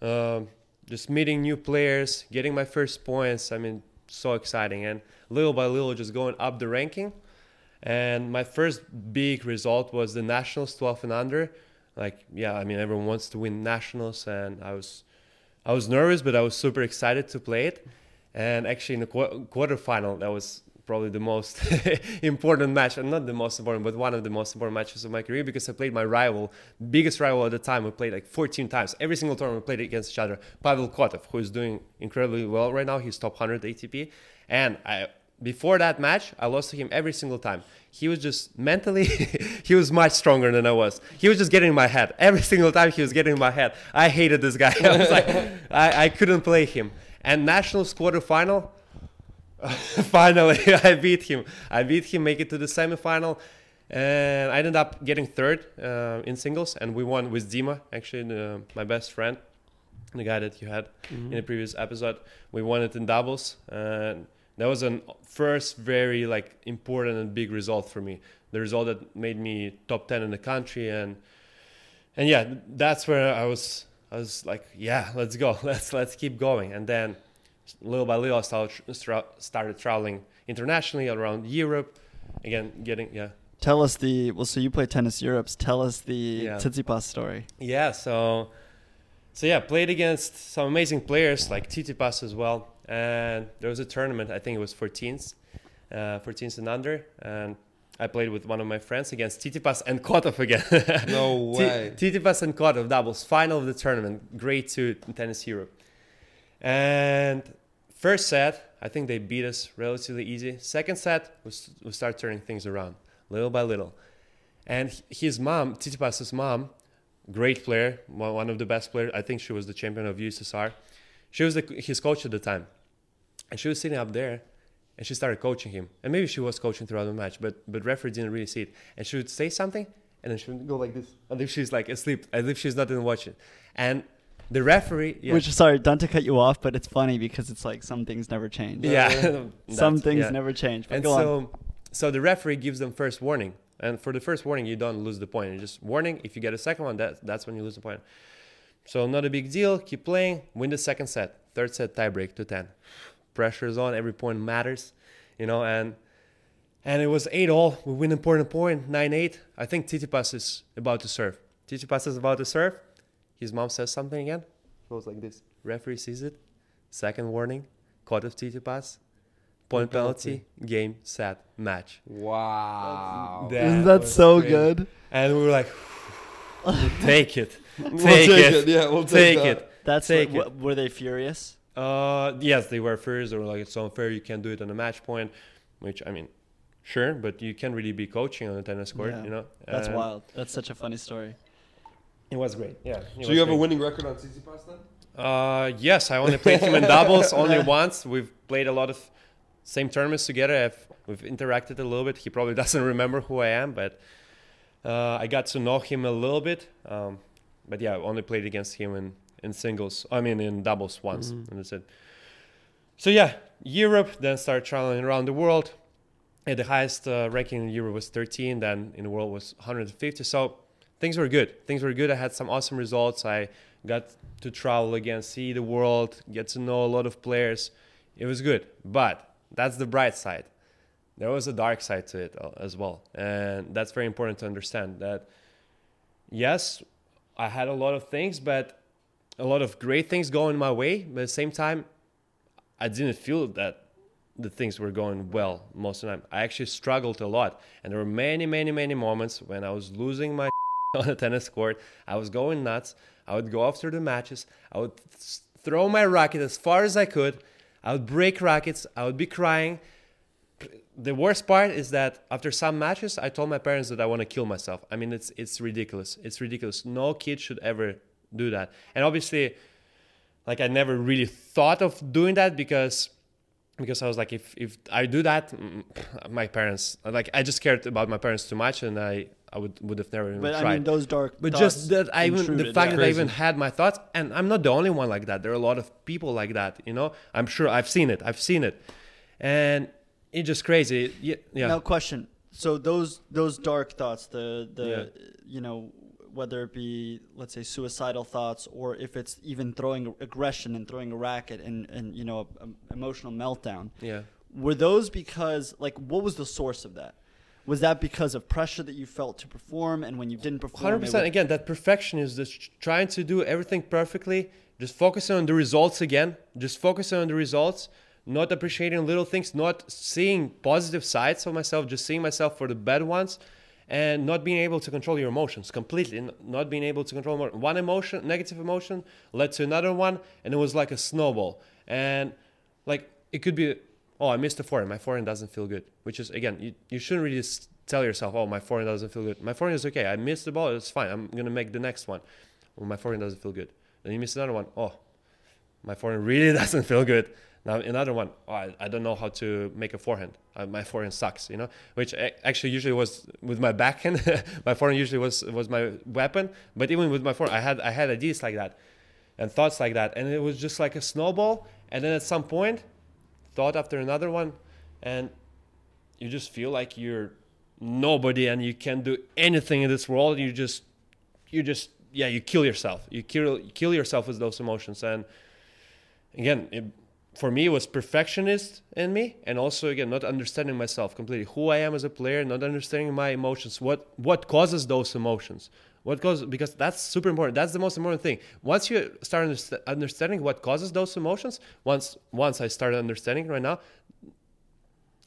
um, just meeting new players, getting my first points. I mean, so exciting, and little by little, just going up the ranking. And my first big result was the nationals, 12 and under. Like, yeah, I mean, everyone wants to win nationals, and I was, I was nervous, but I was super excited to play it. And actually, in the qu- quarterfinal, that was probably the most important match, and not the most important, but one of the most important matches of my career because I played my rival, biggest rival at the time. We played like 14 times. Every single tournament we played against each other. Pavel Kotov, who is doing incredibly well right now. He's top 100 ATP, and I before that match, I lost to him every single time. He was just mentally, he was much stronger than I was. He was just getting in my head. Every single time he was getting in my head. I hated this guy. I was like, I, I couldn't play him. And Nationals quarterfinal, finally, I beat him. I beat him, make it to the semifinal. And I ended up getting third uh, in singles, and we won with Dima, actually, the, my best friend, the guy that you had in the previous episode. We won it in doubles, and that was a first very like important and big result for me. The result that made me top ten in the country, and and yeah, that's where I was. I was like, yeah, let's go, let's let's keep going. And then little by little, I started started traveling internationally around Europe, again getting yeah Tell us the well. So you play tennis Europes. Tell us the Yeah. Tsitsipas story. Yeah, so so yeah, played against some amazing players like Tsitsipas as well. And there was a tournament, I think it was 14s, uh, 14s and under, and I played with one of my friends against Tsitsipas and Kotov again. No way. Tsitsipas and Kotov doubles, final of the tournament, grade two tennis Europe. And first set, I think they beat us relatively easy. Second set, we, we start turning things around little by little. And his mom, Tsitsipas's mom, great player, one one of the best players. I think she was the champion of USSR. She was the, his coach at the time. And she was sitting up there and she started coaching him. And maybe she was coaching throughout the match, but but referee didn't really see it. And she would say something and then she would go like this. And if she's like asleep, as if she's not even watching. And the referee yeah. Which sorry, don't to cut you off, but it's funny because it's like some things never change. yeah, some things yeah. never change. But And go on. so, so the referee gives them first warning, and for the first warning, you don't lose the point. You just warning. If you get a second one, that that's when you lose the point. So not a big deal. Keep playing. Win the second set. Third set tiebreak to ten. Pressure's on. Every point matters, you know. And and it was eight all. We win important point. Nine eight. I think Tsitsipas is about to serve. Tsitsipas is about to serve. His mom says something again. It goes like this. Referee sees it. Second warning. Caught of Tsitsipas. Point penalty. Game set match. Wow. That Isn't that so crazy. good? And we were like, take it, take, We'll take it, it, yeah, we'll take take it. That's Take what, it. were they furious? Uh, yes, they were furious. They were like, it's unfair. You can't do it on a match point, which I mean, sure, but you can't really be coaching on a tennis court, Yeah. you know. That's And wild. That's such a funny story. It was great. Yeah. it So you have a winning record on Tsitsipas then? Uh, yes, I only played him in doubles only once. We've played a lot of same tournaments together. I've, we've interacted a little bit. He probably doesn't remember who I am, but uh, I got to know him a little bit. Um, but yeah, I only played against him in, in singles. I mean, in doubles once, and that's it. So yeah, Europe. Then started traveling around the world. At the highest uh, ranking in Europe was 13. Then in the world was 150. So things were good. Things were good. I had some awesome results. I got to travel again, see the world, get to know a lot of players. It was good. But that's the bright side. There was a dark side to it uh, as well. And that's very important to understand that yes, I had a lot of things, but a lot of great things going my way. But at the same time, I didn't feel that the things were going well most of the time. I actually struggled a lot. And there were many, many, many moments when I was losing my on a tennis court. I was going nuts. I would go after the matches. I would throw my racket as far as I could. I would break rackets. I would be crying. The worst part is that after some matches, I told my parents that I want to kill myself. I mean, it's it's ridiculous. It's ridiculous. No kid should ever do that. And obviously, like I never really thought of doing that because because I was like, if if I do that, mm, my parents like I just cared about my parents too much, and I I would would have never even But tried. I mean, those dark. But just that I even the fact yeah. that I even had my thoughts, and I'm not the only one like that. There are a lot of people like that. You know, I'm sure I've seen it. I've seen it, and it's just crazy. Yeah, yeah. Now, question. So those those dark thoughts, the the Yeah. you know whether it be let's say suicidal thoughts or if it's even throwing aggression and throwing a racket and and you know a, a emotional meltdown. yeah. Were those because like what was the source of that? Was that because of pressure that you felt to perform, and when you didn't perform, Hundred it percent. was- Again, that perfection is just trying to do everything perfectly. Just focusing on the results again. Just focusing on the results. Not appreciating little things. Not seeing positive sides of myself. Just seeing myself for the bad ones, and not being able to control your emotions completely. Not being able to control emo- one emotion, negative emotion, led to another one, and it was like a snowball. And like it could be oh, I missed a forehand. My forehand doesn't feel good. Which is again, you, you shouldn't really tell yourself, oh, my forehand doesn't feel good. My forehand is okay. I missed the ball. It's fine. I'm gonna make the next one. Well, my forehand doesn't feel good. Then you miss another one. Oh, my forehand really doesn't feel good. Now another one. Oh, I, I don't know how to make a forehand. Uh, my forehand sucks. You know, which actually usually was with my backhand. my forehand usually was was my weapon. But even with my forehand, I had I had ideas like that, and thoughts like that, and it was just like a snowball. And then at some point, thought after another one, and you just feel like you're nobody and you can't do anything in this world. You just you just yeah you kill yourself. You kill kill yourself with those emotions and again, it, for me, it was perfectionist in me, and also again not understanding myself completely, who I am as a player, not understanding my emotions, what what causes those emotions, what causes because that's super important. That's the most important thing. Once you start underst- understanding what causes those emotions, once once I started understanding right now,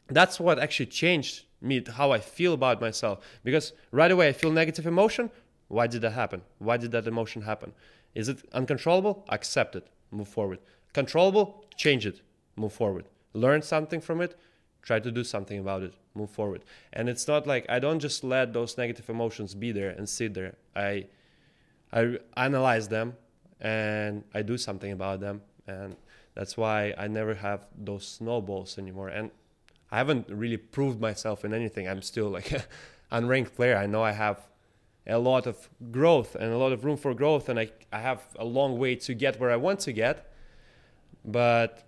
that's what actually changed me how I feel about myself. Because right away I feel negative emotion. Why did that happen? Why did that emotion happen? Is it uncontrollable? Accept it. Move forward. Controllable? Change it. Move forward. Learn something from it. Try to do something about it. Move forward. And it's not like I don't just let those negative emotions be there and sit there. I I analyze them and I do something about them. And that's why I never have those snowballs anymore. And I haven't really proved myself in anything. I'm still like an unranked player. I know I have a lot of growth and a lot of room for growth, and I, I have a long way to get where I want to get. But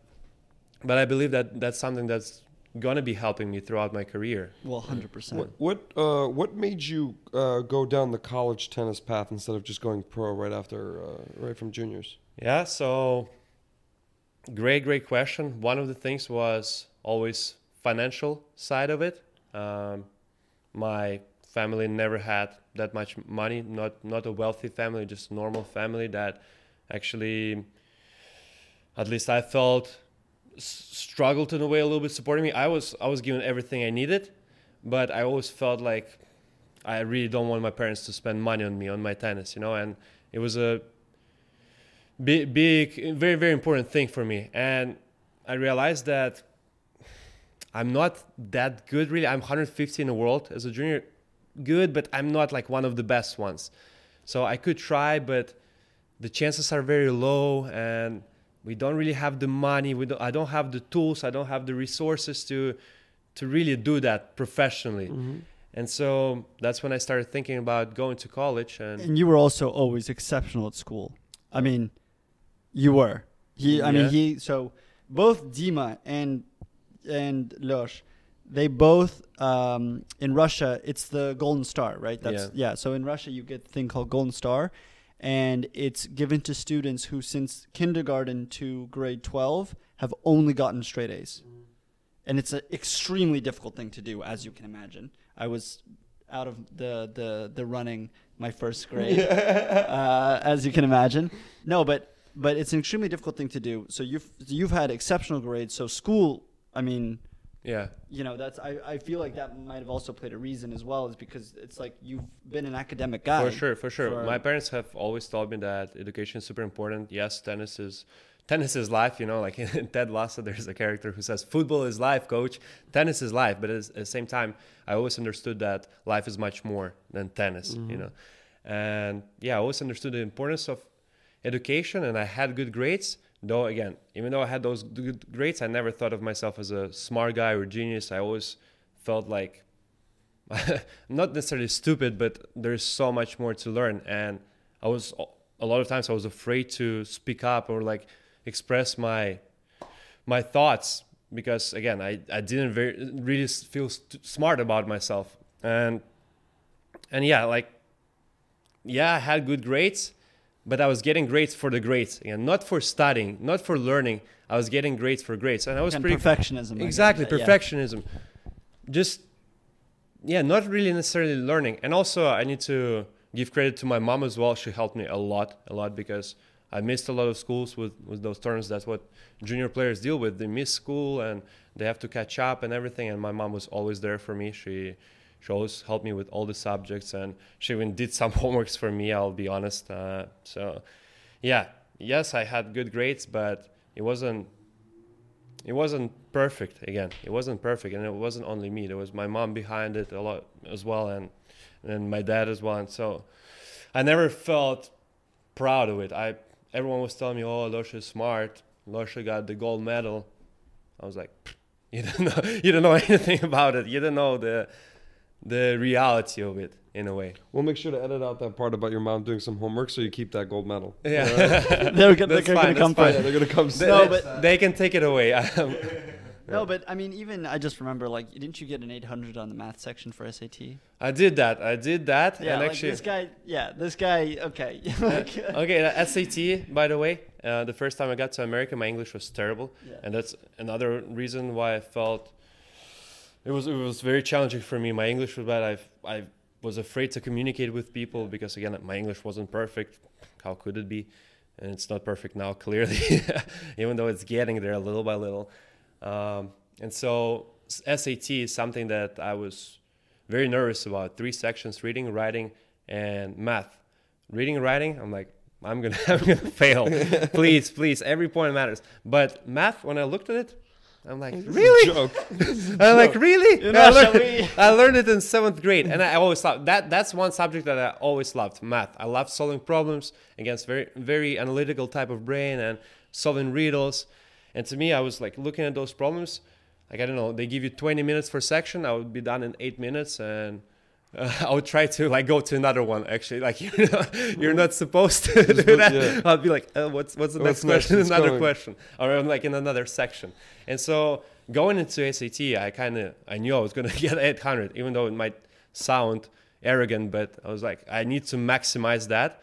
but I believe that that's something that's gonna be helping me throughout my career. Well, hundred percent. What what uh, what made you uh, go down the college tennis path instead of just going pro right after uh, right from juniors? Yeah, so great, great question. One of the things was always financial side of it. Um, my family never had that much money, not not a wealthy family, just normal family that actually, at least I felt, struggled in a way a little bit supporting me. I was I was given everything I needed, but I always felt like I really don't want my parents to spend money on me on my tennis, you know, and it was a big, big, very, very important thing for me. And I realized that I'm not that good, really. I'm 150 in the world as a junior, good, but I'm not like one of the best ones. So I could try, but the chances are very low, and we don't really have the money. We don't, I don't have the tools. I don't have the resources to to really do that professionally. And so that's when I started thinking about going to college. And And you were also always exceptional at school. I mean, you were. He. I mean, Yeah. he. So both Dima and and Losh, they both um, in Russia. It's the Golden Star, right? That's yeah. So in Russia, you get a thing called Golden Star, and it's given to students who, since kindergarten to grade twelve, have only gotten straight A's, and it's an extremely difficult thing to do, as you can imagine. I was out of the the the running my first grade, uh, as you can imagine. No, but but it's an extremely difficult thing to do. So you've you've had exceptional grades. So school, I mean, yeah, you know, that's I, I feel like that might have also played a reason as well, is because it's like you've been an academic guy. For sure, for sure. for- My parents have always told me that education is super important. Yes, tennis is tennis is life. You know, like in Ted Lasso, there's a character who says, "Football is life, coach. Tennis is life." But at the same time, I always understood that life is much more than tennis. You mm-hmm. know, and yeah, I always understood the importance of education, and I had good grades. Though again, even though I had those good grades, I never thought of myself as a smart guy or genius. I always felt like not necessarily stupid, but there's so much more to learn. And I was a lot of times I was afraid to speak up or like express my my thoughts because again I, I didn't very really feel st- smart about myself and and yeah like yeah I had good grades but I was getting grades for the grades. Again not for studying not for learning. I was getting grades for grades. And I was and pretty perfectionism. Exactly yeah. perfectionism. Just yeah not really necessarily learning. And also i need to give credit to my mom as well. She helped me a lot a lot because i missed a lot of schools with with those terms that's what junior players deal with. They miss school and they have to catch up and everything. And my mom was always there for me. She she always helped me with all the subjects and she even did some homeworks for me i'll be honest uh, so yeah yes i had good grades but it wasn't it wasn't perfect again. It wasn't perfect, and it wasn't only me. There was my mom behind it a lot as well, and and my dad as well. And so I never felt proud of it. I everyone was telling me, "Oh, Losha is smart. Losha got the gold medal." I was like, "You don't know. You don't know anything about it. You don't know the the reality of it in a way." We'll make sure to edit out that part about your mom doing some homework so you keep that gold medal. Yeah, they're gonna, they're fine, gonna come fine. for Yeah, it. they're gonna come. They, No, say- but- they can take it away. No, but I mean, even I just remember, like, didn't you get an 800 on the math section for SAT? I did that. I did that, Yeah, and like actually, this guy. Yeah, this guy. Okay. like, okay, the SAT, by the way, uh, the first time I got to America, my English was terrible, Yeah. and that's another reason why I felt it was it was very challenging for me. My English was bad. I I was afraid to communicate with people because again, my English wasn't perfect. How could it be? And it's not perfect now, clearly, even though it's getting there little by little. Um, and so SAT is something that I was very nervous about. Three sections: reading, writing, and math. Reading writing, I'm like, I'm gonna, I'm gonna fail. please, please, every point matters. But math, when I looked at it, I'm like, really? joke. I'm like, really? You know, shall learned, I learned it in seventh grade, and I always thought that that's one subject that I always loved, math. I loved solving problems against very, very analytical type of brain and solving riddles. And to me, I was like looking at those problems. Like I don't know, they give you 20 minutes per section. I would be done in eight minutes, and uh, I would try to like go to another one. Actually, like you're not, you're not supposed to do go- that. yeah. I'll be like, uh, what's what's the What's next next? question? What's another going? question, or I'm like in another section. And so going into SAT, I kind of I knew I was gonna get 800, even though it might sound arrogant, but I was like, I need to maximize that.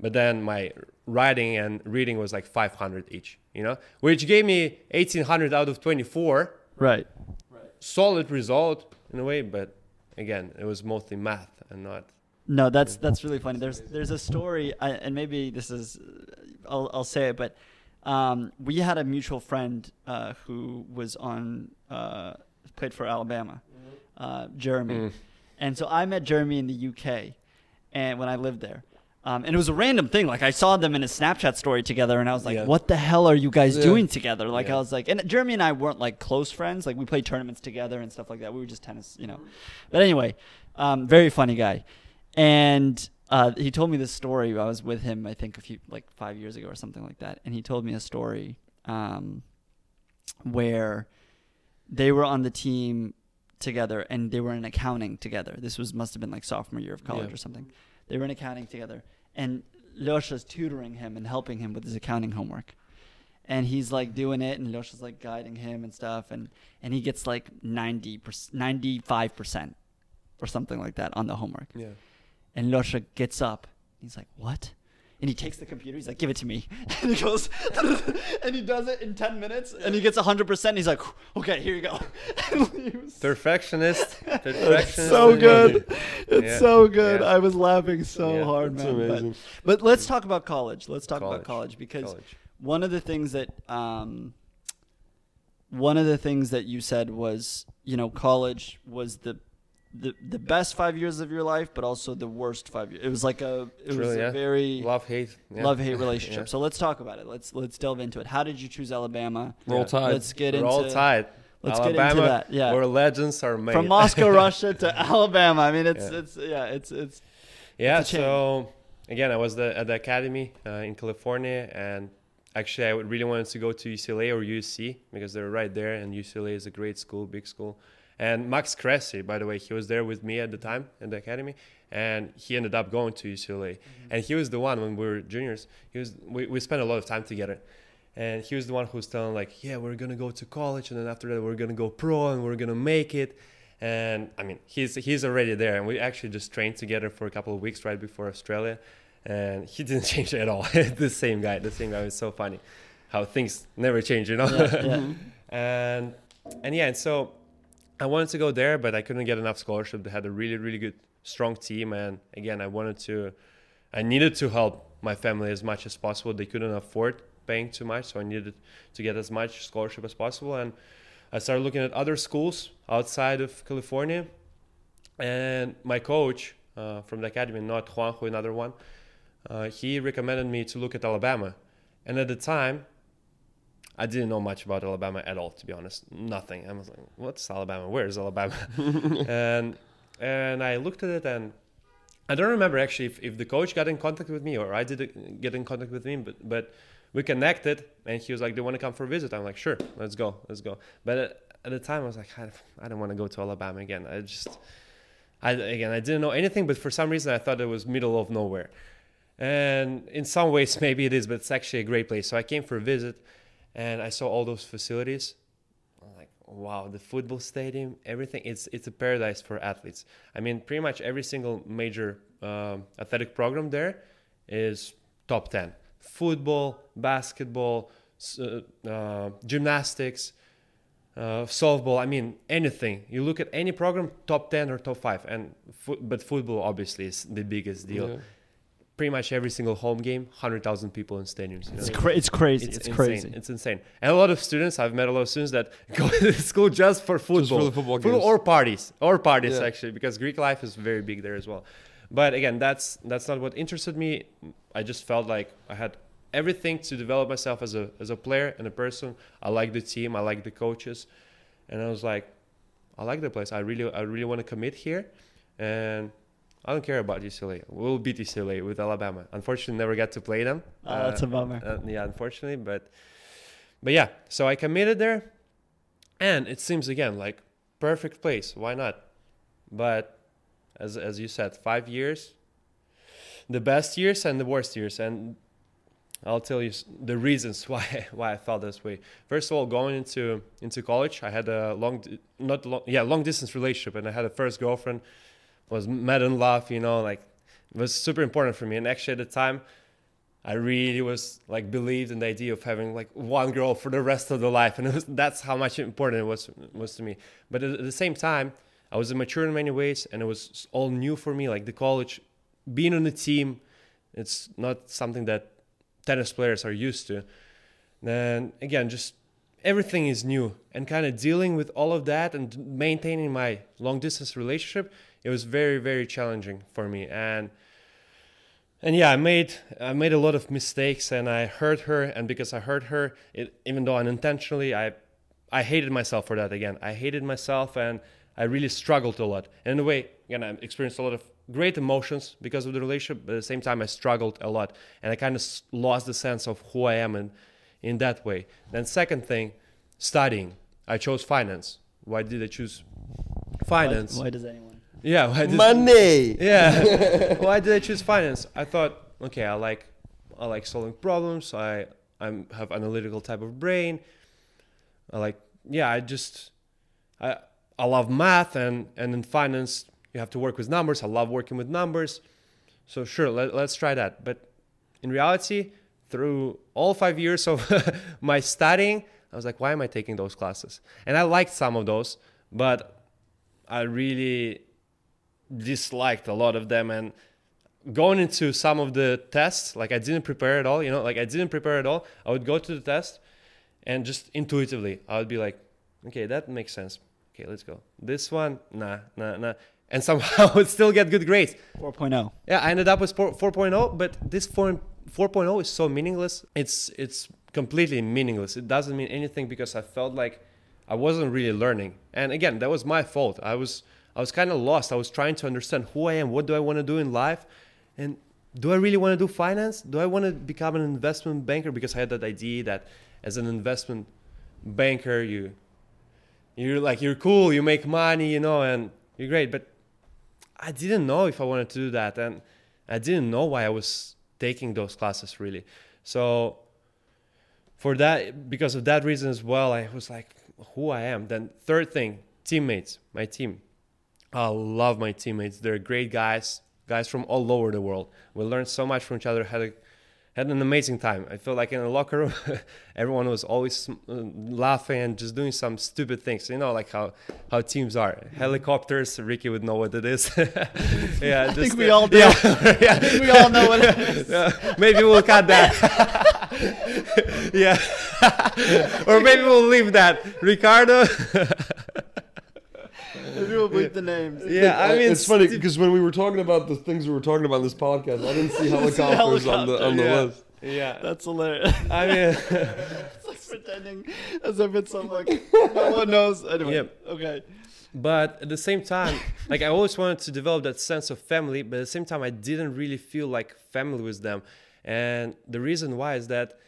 But then my writing and reading was like 500 each, you know, which gave me 1800 out of 24 Right. right. solid result in a way, but again, it was mostly math and not. No, that's that's really funny. There's there's a story, I, and maybe this is, I'll I'll say it, but um, we had a mutual friend uh, who was on uh, played for Alabama, uh, Jeremy, Mm. and so I met Jeremy in the UK, and when I lived there. Um, and it was a random thing. Like I saw them in a Snapchat story together, and I was like, Yeah. "What the hell are you guys Yeah. doing together?" Like Yeah. I was like, and Jeremy and I weren't like close friends. Like we played tournaments together and stuff like that. We were just tennis, you know. But anyway, um, very funny guy, and uh, he told me this story. I was with him, I think, a few like five years ago or something like that, and he told me a story um, where they were on the team together and they were in accounting together. This was must have been like sophomore year of college or something. They were in accounting together, and Lyosha's tutoring him and helping him with his accounting homework. And he's like doing it, and Lyosha's like guiding him and stuff, and and he gets like 90 95 percent or something like that on the homework. Yeah. And Lyosha gets up. He's like, "What?" And he takes the computer. He's like, "Give it to me." And he goes, and he does it in ten minutes, and he gets hundred percent. He's like, "Okay, here you go." And he Perfectionist. it's Perfectionist. so is good. amazing. It's Yeah. so good. Yeah. I was laughing so Yeah. hard, It's man. But- But, let's talk about college. Let's talk about College. college because College. one of the things that um, one of the things that you said was, you know, college was the the the best five years of your life, but also the worst five years. It was like a it was Truly, a very Love hate. Yeah. love hate relationship. Yeah. So let's talk about it. Let's let's delve into it. How did you choose Alabama? Roll Yeah. Tide. Let's get We're into all tied. let's get into that, yeah. Where legends are made. from Moscow, Russia to Alabama. I mean, it's Yeah. it's yeah, it's it's Yeah, It's so again, I was the, at the academy uh, in California, and actually, I really wanted to go to UCLA or USC because they're right there, and UCLA is a great school, big school. And Max Cressy, by the way, he was there with me at the time at the academy, and he ended up going to UCLA. Mm-hmm. And he was the one when we were juniors. He was we, we spent a lot of time together, and he was the one who was telling like, yeah, we're gonna go to college, and then after that, we're gonna go pro, and we're gonna make it. And I mean, he's he's already there, and we actually just trained together for a couple of weeks right before Australia, and he didn't change at all. the same guy, the same guy was so funny, how things never change, you know. yeah, yeah. and and yeah, and so I wanted to go there, but I couldn't get enough scholarship. They had a really really good strong team, and again, I wanted to, I needed to help my family as much as possible. They couldn't afford paying too much, so I needed to get as much scholarship as possible, and I started looking at other schools outside of California, and my coach uh, from the academy, not Juanjo, another one, uh, he recommended me to look at Alabama, and at the time, I didn't know much about Alabama at all, to be honest. Nothing. I was like, "What's Alabama? Where's Alabama?" and and I looked at it, and I don't remember actually if, if the coach got in contact with me or I did get in contact with him, but but we connected, and he was like, "Do you want to come for a visit?" I'm like, "Sure, let's go, let's go." But at, at the time, I was like, I, I don't want to go to Alabama again. I just, I again, I didn't know anything, but for some reason, I thought it was middle of nowhere. And in some ways, maybe it is, but it's actually a great place. So I came for a visit, and I saw all those facilities. I'm like, wow, the football stadium, everything. It's it's a paradise for athletes. I mean, pretty much every single major um, athletic program there is top ten. Football, basketball, uh, uh, gymnastics, uh, softball. I mean, anything. You look at any program, top ten or top five. And fo- but football obviously is the biggest deal. Yeah. Pretty much every single home game, hundred thousand people in stadiums. You know? It's, cra- it's crazy. It's, insane. crazy. It's insane. And a lot of students, I've met a lot of students that go to school just for football, just the football games. or parties, or parties Yeah. actually, because Greek life is very big there as well. But again, that's that's not what interested me. I just felt like I had everything to develop myself as a as a player and a person. I like the team, I like the coaches, and I was like, I like the place. I really I really want to commit here, and. I don't care about UCLA. We'll beat UCLA with Alabama. Unfortunately, never got to play them. Oh, that's a bummer. Uh, yeah, unfortunately, but but yeah. So I committed there, and it seems again like perfect place. Why not? But as as you said, five years, the best years and the worst years, and I'll tell you the reasons why why I felt this way. First of all, going into into college, I had a long not long yeah long distance relationship, and I had a first girlfriend was mad in love. You know, like it was super important for me. And actually, at the time, I really was like believed in the idea of having like one girl for the rest of the life, and was, that's how much important it was was to me. But at, the same time, I was immature in many ways, and it was all new for me. Like the college, being on a team, it's not something that tennis players are used to. Then again, just everything is new, and kind of dealing with all of that and maintaining my long distance relationship, it was very very challenging for me and and yeah, I made I made a lot of mistakes and I hurt her and because I hurt her, it, even though unintentionally, I I hated myself for that again. I hated myself and I really struggled a lot. And in a way, again, I experienced a lot of great emotions because of the relationship, but at the same time, I struggled a lot and I kind of lost the sense of who I am in in that way. Then second thing, studying. I chose finance. Why did I choose finance? Why, why does anyone? Yeah, why did, Money. yeah. Why did I choose finance? I thought, okay, I like I like solving problems. I I have analytical type of brain. I like yeah, I just I I love math and and in finance you have to work with numbers. I love working with numbers. So sure, let, let's try that. But in reality, through all 5 years of my studying, I was like, why am I taking those classes? And I liked some of those, but I really disliked a lot of them and going into some of the tests like i didn't prepare at all you know like i didn't prepare at all i would go to the test and just intuitively i would be like okay that makes sense okay let's go this one nah nah nah and somehow i would still get good grades 4.0. yeah, I ended up with 4, 4.0, but this 4, 4.0 is so meaningless. It's it's completely meaningless. It doesn't mean anything because I felt like I wasn't really learning. And again, that was my fault. I was I was kind of lost. I was trying to understand who I am, what do I want to do in life, and do I really want to do finance? Do I want to become an investment banker because I had that idea that as an investment banker you you're like you're cool, you make money, you know, and you're great, but I didn't know if I wanted to do that, and I didn't know why I was taking those classes really. So for that, because of that reason as well, I was like, who I am. Then third thing, teammates, my team. I love my teammates. They're great guys, guys from all over the world. We learned so much from each other. Had a had an amazing time. I feel like in the locker room, everyone was always uh, laughing and just doing some stupid things. You know, like how how teams are. Helicopters. Ricky would know what it is. yeah, I think we all do. Yeah, I think we all know what it is. uh, maybe we'll cut that. yeah, or maybe we'll leave that. Ricardo. Maybe we'll bleep the names. yeah, I mean it's funny because when we were talking about the things we were talking about in this podcast, I didn't see helicopters on the on the yeah. list. Yeah, That's hilarious. I mean, pretending as if it's some like no one knows. Anyway, Yeah. okay. but at the same time like i always wanted to develop that sense of family but at the same time i didn't really feel like family with them and the reason why is that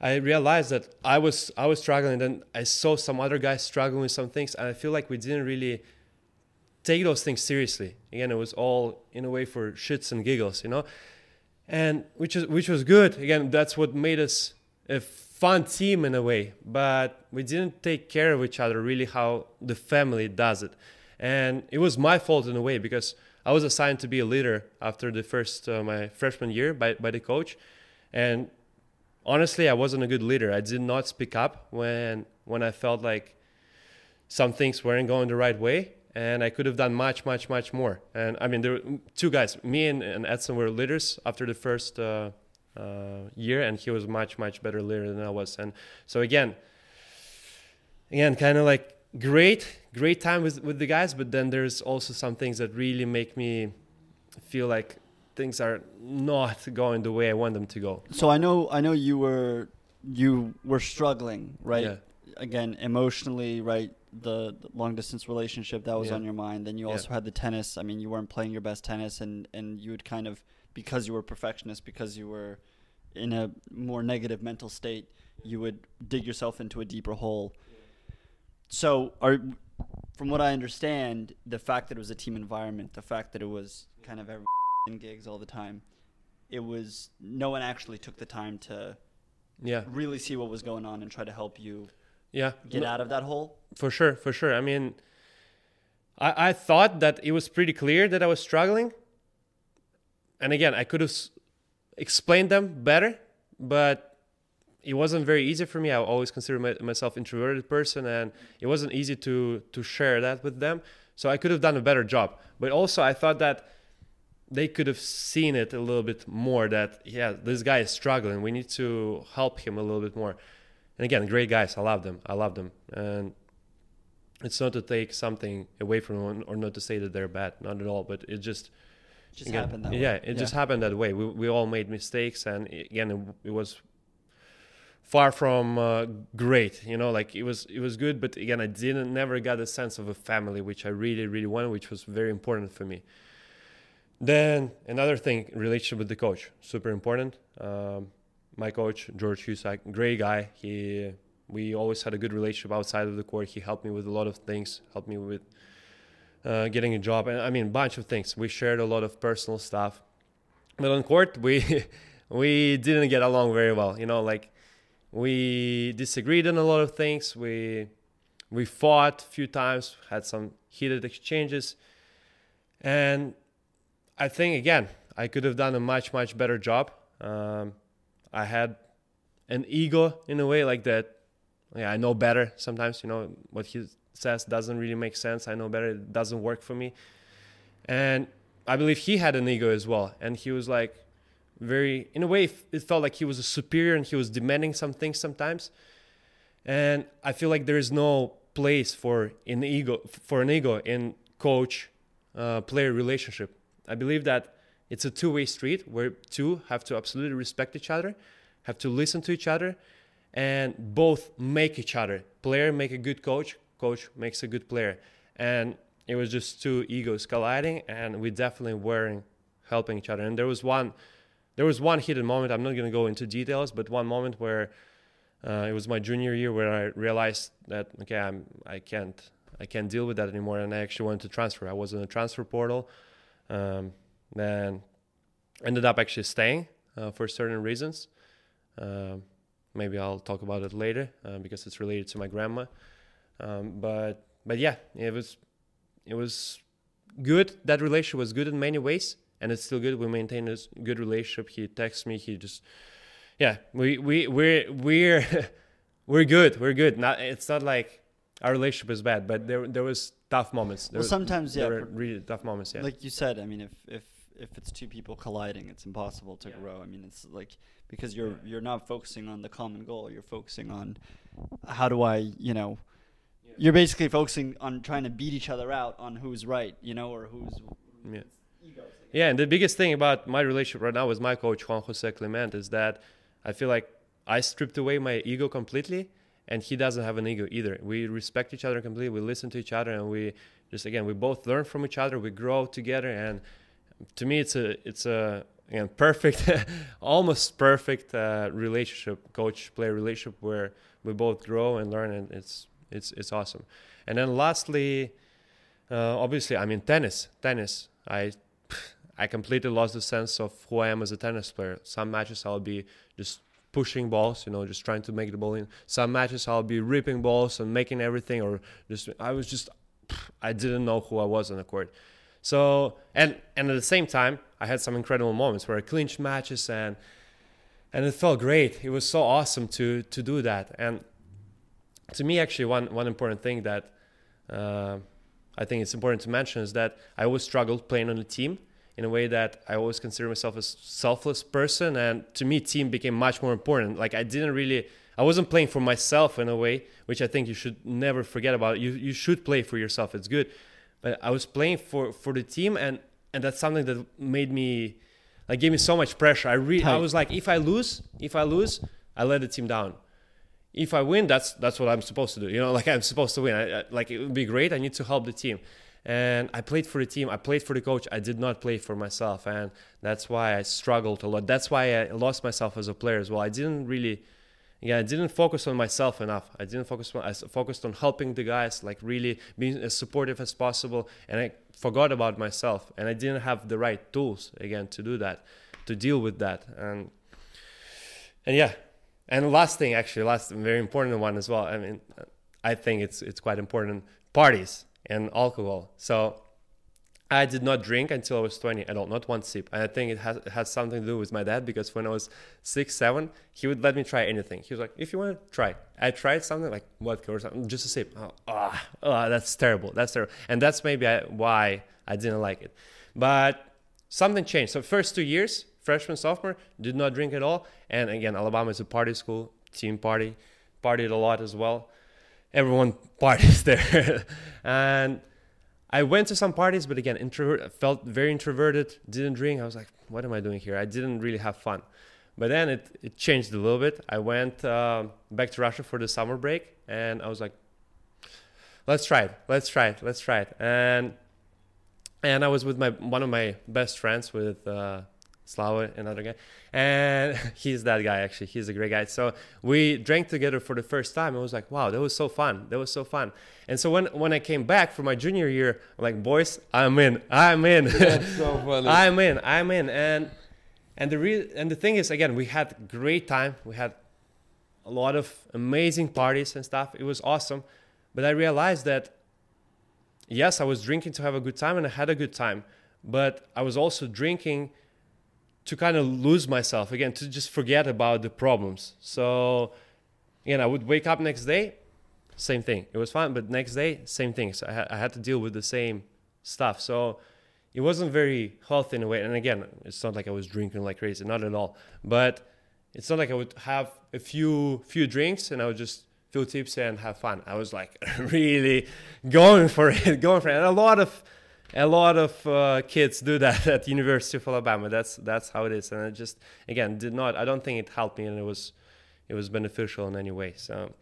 i realized that i was i was struggling and then i saw some other guys struggling with some things and i feel like we didn't really take those things seriously. Again it was all in a way for shits and giggles you know? And which is which was good. Again that's what made us a fun team in a way but we didn't take care of each other really how the family does it. And it was my fault in a way because i was assigned to be a leader after the first uh, my freshman year by, by the coach and honestly i wasn't a good leader i did not speak up when when i felt like some things weren't going the right way and I could have done much, much, much more. And I mean, there were two guys, me and, and Edson were leaders after the first uh, uh, year, and he was much, much better leader than I was. And so again, again, kind of like great, great time with with the guys, but then there's also some things that really make me feel like things are not going the way I want them to go. So I know I know you were you were struggling, right? Yeah. Again, emotionally, right? The, the long distance relationship that was Yeah. on your mind. Then you Yeah. also had the tennis. I mean, you weren't playing your best tennis, and and you would kind of because you were perfectionist, because you were in a more negative mental state, you would dig yourself into a deeper hole. So, are from what I understand, the fact that it was a team environment, the fact that it was kind of every gigs all the time, it was no one actually took the time to Yeah, really see what was going on and try to help you yeah. get No- out of that hole. For sure, for sure. I mean, I, I thought that it was pretty clear that I was struggling. And again, I could have s- explained them better, but it wasn't very easy for me. I always consider my, myself introverted person, and it wasn't easy to to share that with them. So I could have done a better job. But also, I thought that they could have seen it a little bit more. That yeah, this guy is struggling. We need to help him a little bit more. And again, great guys. I love them. I love them. And it's not to take something away from them or not to say that they're bad. Not at all. But it just just again, happened that yeah, way. it just happened that way. We we all made mistakes, and again, it, it was far from uh, great. You know, like it was it was good, but again, I didn't never got a sense of a family, which I really really wanted, which was very important for me. Then another thing, relationship with the coach, super important. Um, my coach George Husak, great guy. He we always had a good relationship outside of the court. He helped me with a lot of things, helped me with uh, getting a job, and I mean, a bunch of things. We shared a lot of personal stuff, but on court, we we didn't get along very well. You know, like we disagreed on a lot of things. We we fought a few times, had some heated exchanges, and I think again, I could have done a much much better job. Um, I had an ego in a way like that. Yeah, I know better sometimes. You know what he says doesn't really make sense. I know better. It doesn't work for me. And I believe he had an ego as well. And he was like very, in a way, it felt like he was a superior and he was demanding some things sometimes. And I feel like there is no place for an ego for an ego in coach uh, player relationship. I believe that it's a two way street where two have to absolutely respect each other, have to listen to each other, and both make each other. Player make a good coach, coach makes a good player. And it was just two egos colliding, and we definitely weren't helping each other. And there was one, there was one hidden moment. I'm not gonna go into details, but one moment where uh, it was my junior year where I realized that okay, I'm I can't I can't deal with that anymore, and I actually wanted to transfer. I was in a transfer portal, um, then ended up actually staying uh, for certain reasons. Um, maybe I'll talk about it later uh, because it's related to my grandma. Um, but but yeah, it was it was good. That relationship was good in many ways, and it's still good. We maintain this good relationship. He texts me. He just yeah, we we we're we're we're good. We're good. Not it's not like our relationship is bad, but there there was tough moments. There Well, sometimes, yeah, were really tough moments. Yeah, Like you said, I mean, if if if it's two people colliding, it's impossible to Yeah. grow. I mean, it's like because you're you're not focusing on the common goal. You're focusing on how do I, you know, you're basically focusing on trying to beat each other out on who's right, you know, or who's yeah. Yeah, and the biggest thing about my relationship right now with my coach Juan Jose Clement is that I feel like I stripped away my ego completely, and he doesn't have an ego either. We respect each other completely. We listen to each other, and we just again we both learn from each other. We grow together, and to me, it's a it's a again perfect, almost perfect uh, relationship, coach player relationship where we both grow and learn, and it's it's it's awesome. And then lastly, uh, obviously, I mean tennis. Tennis. I I completely lost the sense of who I am as a tennis player. Some matches I'll be just pushing balls, you know, just trying to make the ball in. Some matches I'll be ripping balls and making everything, or just I was just I didn't know who I was on the court. So and and at the same time, I had some incredible moments where I clinched matches and and it felt great. It was so awesome to to do that. And to me, actually, one one important thing that uh, I think it's important to mention is that I always struggled playing on a team in a way that I always consider myself a selfless person, and to me, team became much more important. Like I didn't really. I wasn't playing for myself in a way, which I think you should never forget about. You you should play for yourself. It's good, but I was playing for for the team, and and that's something that made me like gave me so much pressure. I re- I was like, if I lose, if I lose, I let the team down. If I win, that's that's what I'm supposed to do. You know, like I'm supposed to win. I, I, like it would be great. I need to help the team, and I played for the team. I played for the coach. I did not play for myself, and that's why I struggled a lot. That's why I lost myself as a player as well. I didn't really yeah, I didn't focus on myself enough. I didn't focus on, I focused on helping the guys, like really being as supportive as possible. And I forgot about myself and I didn't have the right tools again to do that, to deal with that. And, and yeah. And last thing, actually, last very important one as well. I mean, I think it's, it's quite important parties and alcohol. So I did not drink until I was 20 at all, not one sip. And I think it has, it has something to do with my dad because when I was six, seven, he would let me try anything. He was like, if you want to try. I tried something like vodka or something, just a sip. Oh, oh, oh that's terrible. That's terrible. And that's maybe I, why I didn't like it. But something changed. So first two years, freshman, sophomore, did not drink at all. And again, Alabama is a party school, team party, partied a lot as well. Everyone parties there. and I went to some parties, but again, introvert felt very introverted. Didn't drink. I was like, what am I doing here? I didn't really have fun. But then it, it changed a little bit. I went uh, back to Russia for the summer break, and I was like, let's try it. Let's try it. Let's try it. And and I was with my one of my best friends with uh, Slava, another guy, and he's that guy actually. He's a great guy. So we drank together for the first time. I was like, wow, that was so fun. That was so fun. And so when when I came back for my junior year, I'm like, boys, I'm in. I'm in. That's so funny. I'm in. I'm in. And and the real and the thing is, again, we had great time. We had a lot of amazing parties and stuff. It was awesome. But I realized that yes, I was drinking to have a good time, and I had a good time. But I was also drinking to kind of lose myself again to just forget about the problems. So again i would wake up next day same thing. It was fine but next day same thing. So I, ha- I had to deal with the same stuff. So it wasn't very healthy in a way. And again it's not like i was drinking like crazy not at all. But it's not like i would have a few few drinks and i would just feel tipsy and have fun. I was like really going for it going for it. And a lot of a lot of uh, kids do that at University of Alabama. That's that's how it is, and I just again did not. I don't think it helped me, and it was it was beneficial in any way. So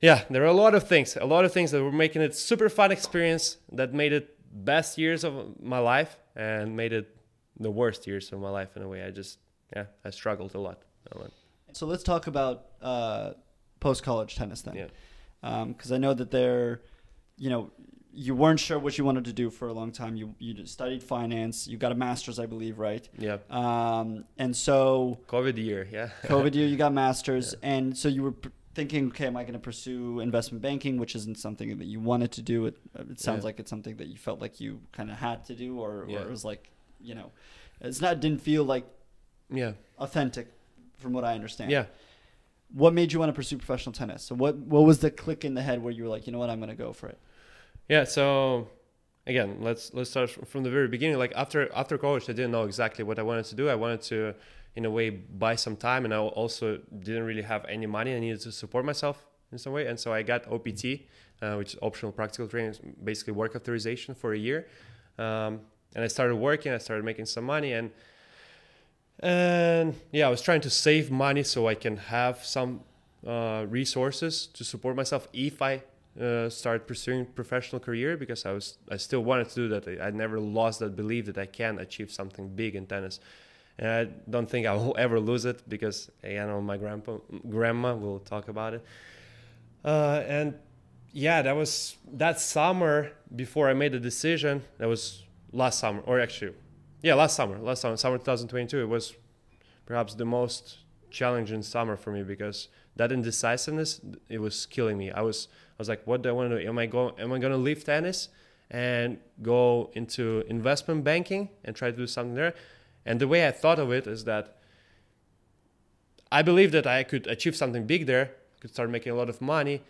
yeah, there are a lot of things, a lot of things that were making it super fun experience that made it best years of my life and made it the worst years of my life in a way. I just yeah, I struggled a lot. So let's talk about uh, post college tennis then. Yeah. Because um, I know that there, you know, you weren't sure what you wanted to do for a long time. You you studied finance. You got a master's, I believe, right? Yeah. Um, and so COVID year, yeah. COVID year, you got masters, yeah. and so you were thinking, okay, am I going to pursue investment banking, which isn't something that you wanted to do? It it sounds yeah. like it's something that you felt like you kind of had to do, or, yeah. or it was like, you know, it's not didn't feel like yeah authentic, from what I understand. Yeah. What made you want to pursue professional tennis? So what what was the click in the head where you were like, you know what, I'm going to go for it? Yeah. So again, let's let's start from the very beginning. Like after after college, I didn't know exactly what I wanted to do. I wanted to, in a way, buy some time, and I also didn't really have any money. I needed to support myself in some way, and so I got OPT, uh, which is optional practical training, basically work authorization for a year. Um, and I started working. I started making some money, and and yeah, I was trying to save money so I can have some uh, resources to support myself if I uh, start pursuing professional career because I was I still wanted to do that. I, I never lost that belief that I can achieve something big in tennis. And I don't think I will ever lose it because again, know my grandpa, grandma will talk about it. Uh, and yeah, that was that summer before I made the decision. That was last summer, or actually, yeah, last summer, last summer, summer 2022. It was perhaps the most challenging summer for me because that indecisiveness it was killing me. I was I was like, what do I want to do? Am I going? Am I going to leave tennis and go into investment banking and try to do something there? And the way I thought of it is that I believe that I could achieve something big there, I could start making a lot of money.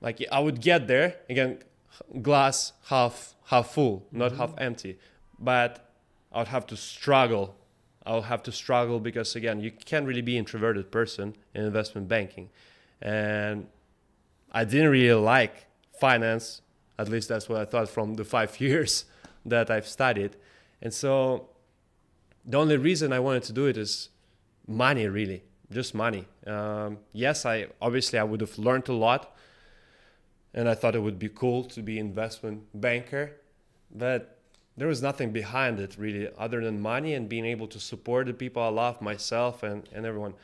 Like I would get there again, glass half half full, not mm-hmm. half empty. But I would have to struggle. I'll have to struggle because again, you can't really be an introverted person in investment banking, and I didn't really like finance. At least that's what I thought from the five years that I've studied, and so the only reason I wanted to do it is money, really, just money. Um, yes, I obviously I would have learned a lot, and I thought it would be cool to be investment banker, but there was nothing behind it really, other than money and being able to support the people I love, myself and and everyone.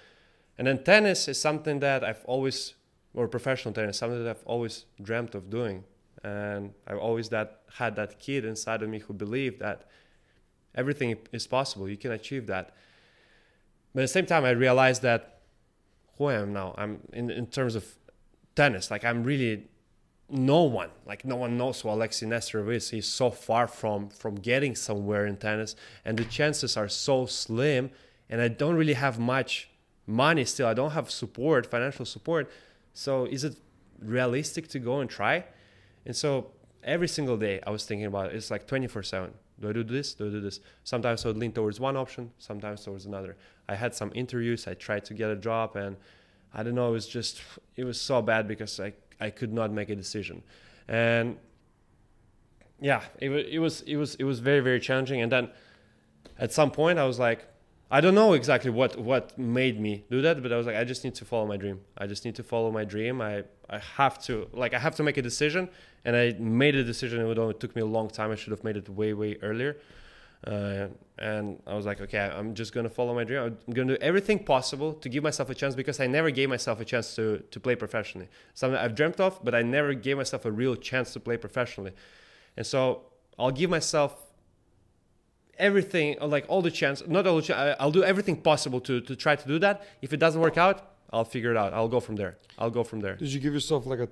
And then tennis is something that I've always, or professional tennis, something that I've always dreamt of doing, and I've always that had that kid inside of me who believed that everything is possible. You can achieve that. But at the same time, I realized that who I am now. I'm in, in terms of tennis. Like I'm really no one. Like no one knows who Alexei Nesterov is. He's so far from from getting somewhere in tennis, and the chances are so slim. And I don't really have much money still. I don't have support, financial support. So is it realistic to go and try? And so every single day I was thinking about it. It's like 24 7 do I do this? Do I do this? Sometimes I would lean towards one option, sometimes towards another. I had some interviews. I tried to get a job, and I don't know. It was just it was so bad because I I could not make a decision, and yeah, it, it was it was it was very very challenging. And then at some point I was like, I don't know exactly what what made me do that, but I was like, I just need to follow my dream. I just need to follow my dream. I I have to like I have to make a decision, and I made a decision. It took me a long time, I should have made it way way earlier. Uh, and I was like, okay, I'm just gonna follow my dream. I'm gonna do everything possible to give myself a chance because I never gave myself a chance to to play professionally. Something I've dreamt of, but I never gave myself a real chance to play professionally. And so I'll give myself everything, like all the chance, not all the chance, I'll do everything possible to to try to do that. If it doesn't work out, I'll figure it out. I'll go from there. I'll go from there. Did you give yourself like a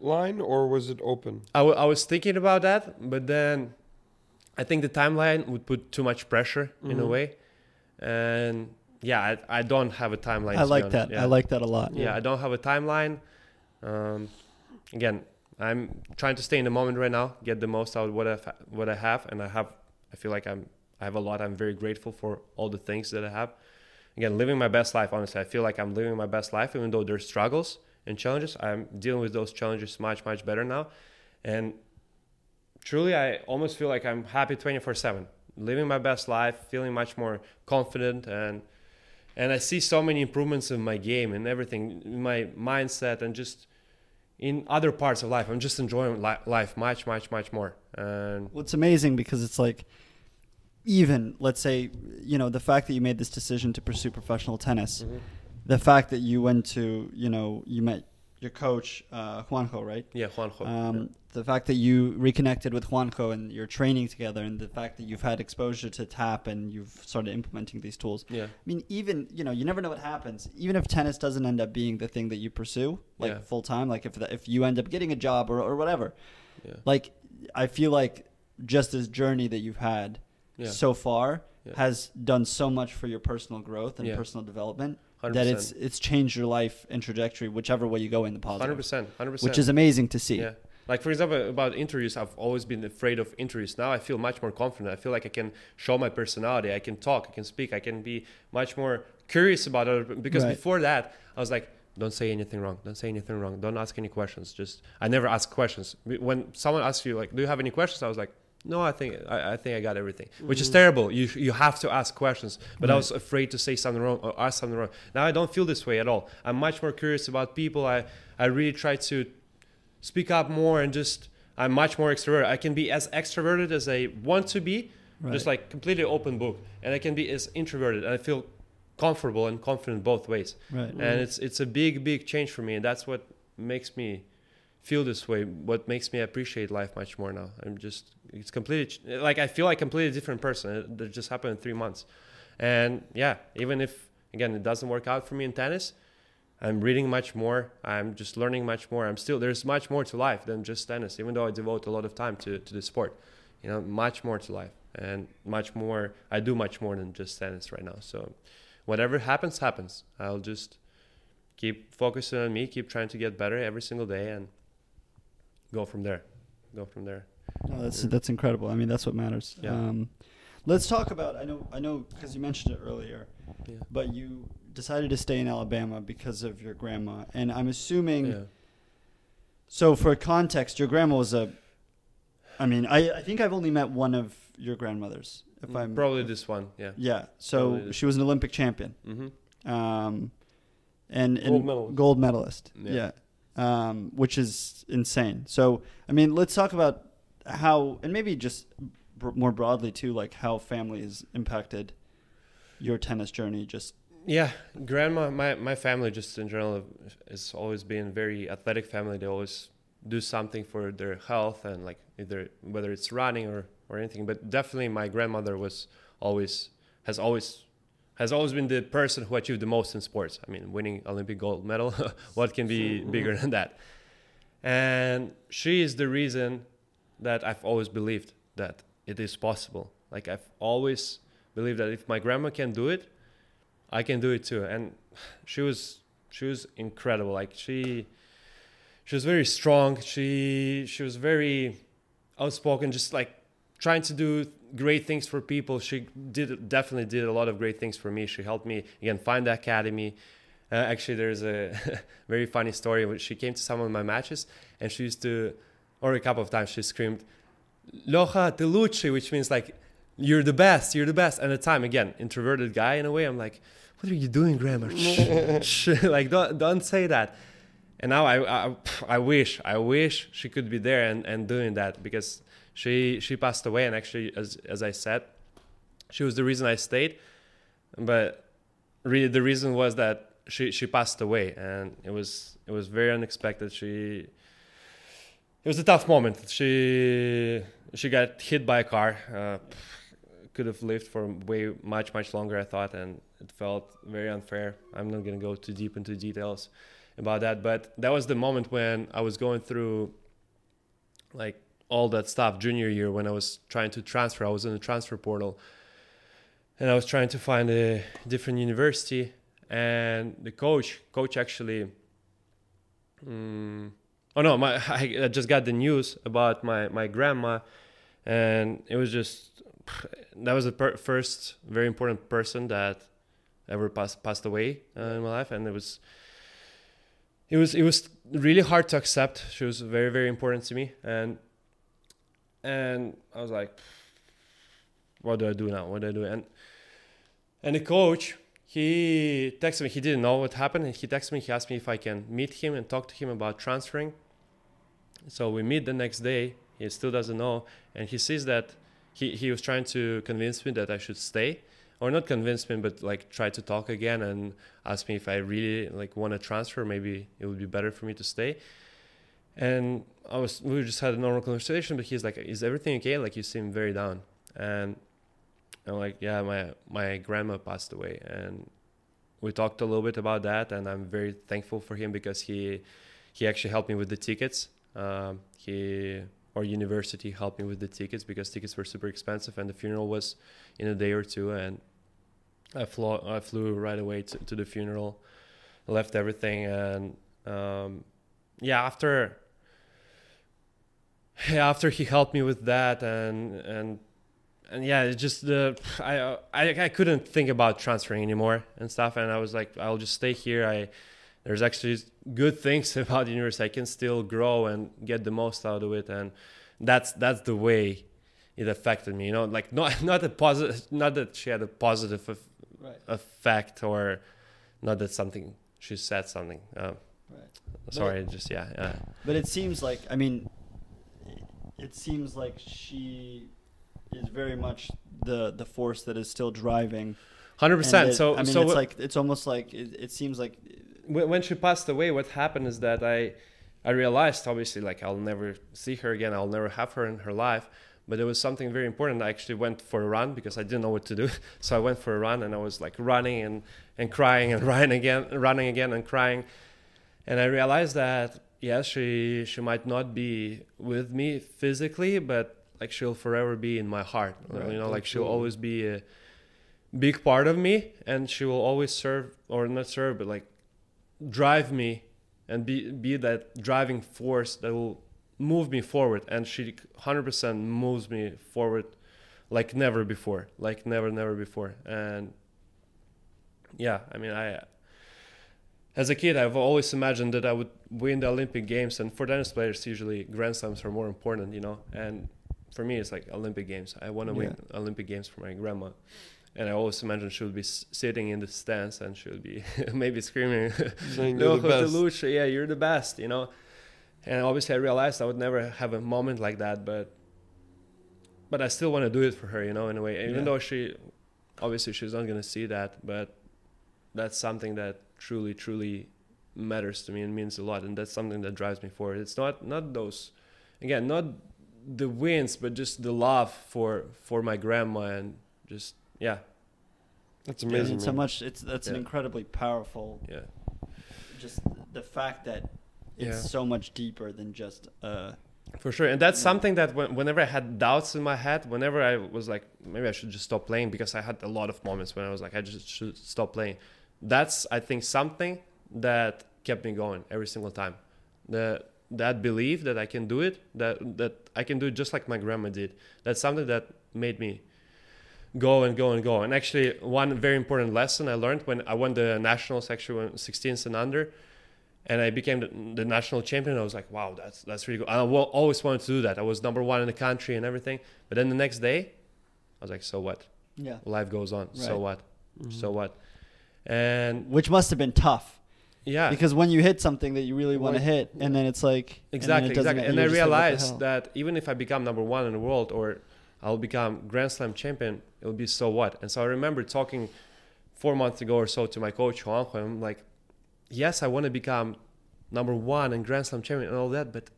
timeline or was it open? I, w- I was thinking about that, but then I think the timeline would put too much pressure in a Mhm. way. And yeah, I, I don't have a timeline. I like that. Yeah. I like that a lot. yeah, I don't have a timeline. Um, again, I'm trying to stay in the moment right now, get the most out of what I what I have, and I have. I feel like I'm. I have a lot. I'm very grateful for all the things that I have. Again, living my best life. Honestly, I feel like I'm living my best life, even though there's struggles and challenges. I'm dealing with those challenges much much better now, and truly, I almost feel like I'm happy 24 seven, living my best life, feeling much more confident and and I see so many improvements in my game and everything, in my mindset, and just in other parts of life. I'm just enjoying li- life much, much, much more. And Well, it's amazing because it's like, even let's say, you know, the fact that you made this decision to pursue professional tennis, the fact that you went to, you know, you met your coach uh, Juanjo, right? yeah, Juanjo. Um, the fact that you reconnected with Juanjo and you're training together, and the fact that you've had exposure to tap and you've started implementing these tools. yeah, I mean, even you know, you never know what happens. Even if tennis doesn't end up being the thing that you pursue, like Yeah. full time, like if the, if you end up getting a job or, or whatever, yeah, like I feel like just this journey that you've had yeah. so far has done so much for your personal growth and personal development 100%. that it's it's changed your life and trajectory, whichever way you go in the positive, Hundred percent, hundred percent. which is amazing to see. Yeah. Like for example, about interviews, I've always been afraid of interviews. Now I feel much more confident. I feel like I can show my personality. I can talk. I can speak. I can be much more curious about it. Because Right. before that, I was like, don't say anything wrong. Don't say anything wrong. Don't ask any questions. Just I never ask questions. When someone asks you like, do you have any questions? I was like, no, I think I, I think I got everything, which is mm. terrible. You you have to ask questions, but I was afraid to say something wrong or ask something wrong. Now I don't feel this way at all. I'm much more curious about people. I I really try to speak up more and just I'm much more extroverted. I can be as extroverted as I want to be, just like completely open book, and I can be as introverted. And I feel comfortable and confident both ways Right. and it's it's a big big change for me and that's what makes me feel this way what makes me appreciate life much more now i'm just it's completely like i feel like a completely different person It- that just happened in three months and yeah even if again it doesn't work out for me in tennis i'm reading much more i'm just learning much more i'm still there's much more to life than just tennis even though i devote a lot of time to, to the sport you know much more to life and much more i do much more than just tennis right now so whatever happens happens i'll just keep focusing on me keep trying to get better every single day and go from there go from there No, that's that's incredible. I mean, that's what matters. Yeah. Um, let's talk about. I know. I know because you mentioned it earlier, yeah but you decided to stay in Alabama because of your grandma, and I'm assuming. yeah So, for context, your grandma was a. I mean, I, I think I've only met one of your grandmothers. If I'm probably this one yeah Yeah. So she was an Olympic champion, mm-hmm. um, and, and Gold medalist. gold medalist. Yeah. Yeah. Um, which is insane. So, I mean, let's talk about how, and maybe just br- more broadly too, like how family has impacted your tennis journey. Just Yeah, grandma, my, my family just in general has always been very athletic family. They always do something for their health and like either whether it's running or, or anything. But definitely my grandmother was always has always has always been the person who achieved the most in sports. I mean, winning Olympic gold medal, what can be bigger than that? And she is the reason that I've always believed that it is possible. Like I've always believed that if my grandma can do it, I can do it too. And she was she was incredible. Like she she was very strong. She she was very outspoken, just like trying to do great things for people. She did definitely did a lot of great things for me. She helped me again find the academy. Uh, actually, there's a very funny story. When she came to some of my matches, and she used to, or a couple of times, she screamed, "Lyosha te luce," which means like, "You're the best. You're the best." And at the time, again, introverted guy in a way, I'm like, "What are you doing, shh. like, don't don't say that." And now I, I I wish I wish she could be there and, and doing that because she she passed away and actually as as I said, she was the reason I stayed, but really the reason was that she she passed away and it was it was very unexpected. She it was a tough moment. She she got hit by a car. Uh, could have lived for way much much longer I thought and it felt very unfair. I'm not gonna go too deep into details about that, but that was the moment when I was going through like all that stuff junior year when I was trying to transfer. I was in the transfer portal and I was trying to find a different university and the coach coach actually mm, oh no my I I just got the news about my my grandma and it was just that was the first very important person that ever passed passed away uh, in my life and it was it was it was really hard to accept. She was very very important to me and and i was like what do i do now? What do i do? And and the coach he texted me. He didn't know what happened. And he texted me. He asked me if i can meet him and talk to him about transferring. So we meet the next day. He still doesn't know and he sees that he, he was trying to convince me that i should stay or not convince me but like try to talk again and ask me if i really like want to transfer. Maybe it would be better for me to stay. And i was we just had a normal conversation but he's like is everything okay? Like you seem very down. And i'm like yeah my my grandma passed away. And we talked a little bit about that and i'm very thankful for him because he he actually helped me with the tickets. Um, he or university helped me with the tickets because tickets were super expensive and the funeral was in a day or two and I flew I flew right away to, to the funeral left everything and um, yeah after after he helped me with that and and and yeah it just the I, I I couldn't think about transferring anymore and stuff and I was like I'll just stay here. I there's actually good things about the university I can still grow and get the most out of it and that's that's the way it affected me. You know, like not not a positive, not that she had a positive Right. effect or not that something she said something. Uh, Right. sorry, just yeah, yeah. But it seems like I mean, it seems like she is very much the the force that is still driving. Hundred percent. So I mean, so it's like it's almost like it, it seems like when she passed away, what happened is that I I realized obviously like I'll never see her again. I'll never have her in her life. But it was something very important. I actually went for a run because I didn't know what to do. So I went for a run and I was like running and, and crying and running again, running again and crying. And I realized that yes, she she might not be with me physically, but like she'll forever be in my heart. Right, you know, like she'll always be a big part of me, and she will always serve or not serve, but like drive me and be be that driving force that will move me forward. And she 100% moves me forward like never before, like never never before. And yeah, I mean I as a kid, I've always imagined that I would win the Olympic Games, and for tennis players, usually Grand Slams are more important, you know. And for me, it's like Olympic Games. I want to win Olympic Games for my grandma, and I always imagined she would be sitting in the stands and she would be maybe screaming, "No, the best. Lyosha, yeah, you're the best," you know. And obviously, I realized I would never have a moment like that, but but I still want to do it for her, you know, in a way. Even Yeah. though she, obviously, she's not gonna see that, but that's something that truly, truly matters to me and means a lot, and that's something that drives me forward. It's not not those, again, not the wins, but just the love for for my grandma and just yeah, That's amazing. mean, so much. It's that's an Yeah. incredibly powerful. yeah, Just the fact that it's Yeah. so much deeper than just uh for sure. And that's something that when, whenever I had doubts in my head, whenever I was like, maybe I should just stop playing because I had a lot of moments when I was like, I just should stop playing. That's I think something that kept me going every single time. The that belief that I can do it, that that I can do it just like my grandma did. That's something that made me go and go and go. And actually, one very important lesson I learned when I won the nationals, actually when 16s and under, and I became the, the national champion. I was like, wow, that's that's really good. I wa- always wanted to do that. I was number one in the country and everything. But then the next day, I was like, so what? yeah, Life goes on. So Right. what? Mhm. So what? And which must have been tough yeah, because when you hit something that you really want to hit, and then it's like and then Exactly, it exactly. And I just like, realized that even if I become number one in the world or I'll become Grand Slam champion, it'll be so what? And so I remember talking four months ago or so to my coach Juanjo. I'm like, yes, I want to become number one and Grand Slam champion and all that, but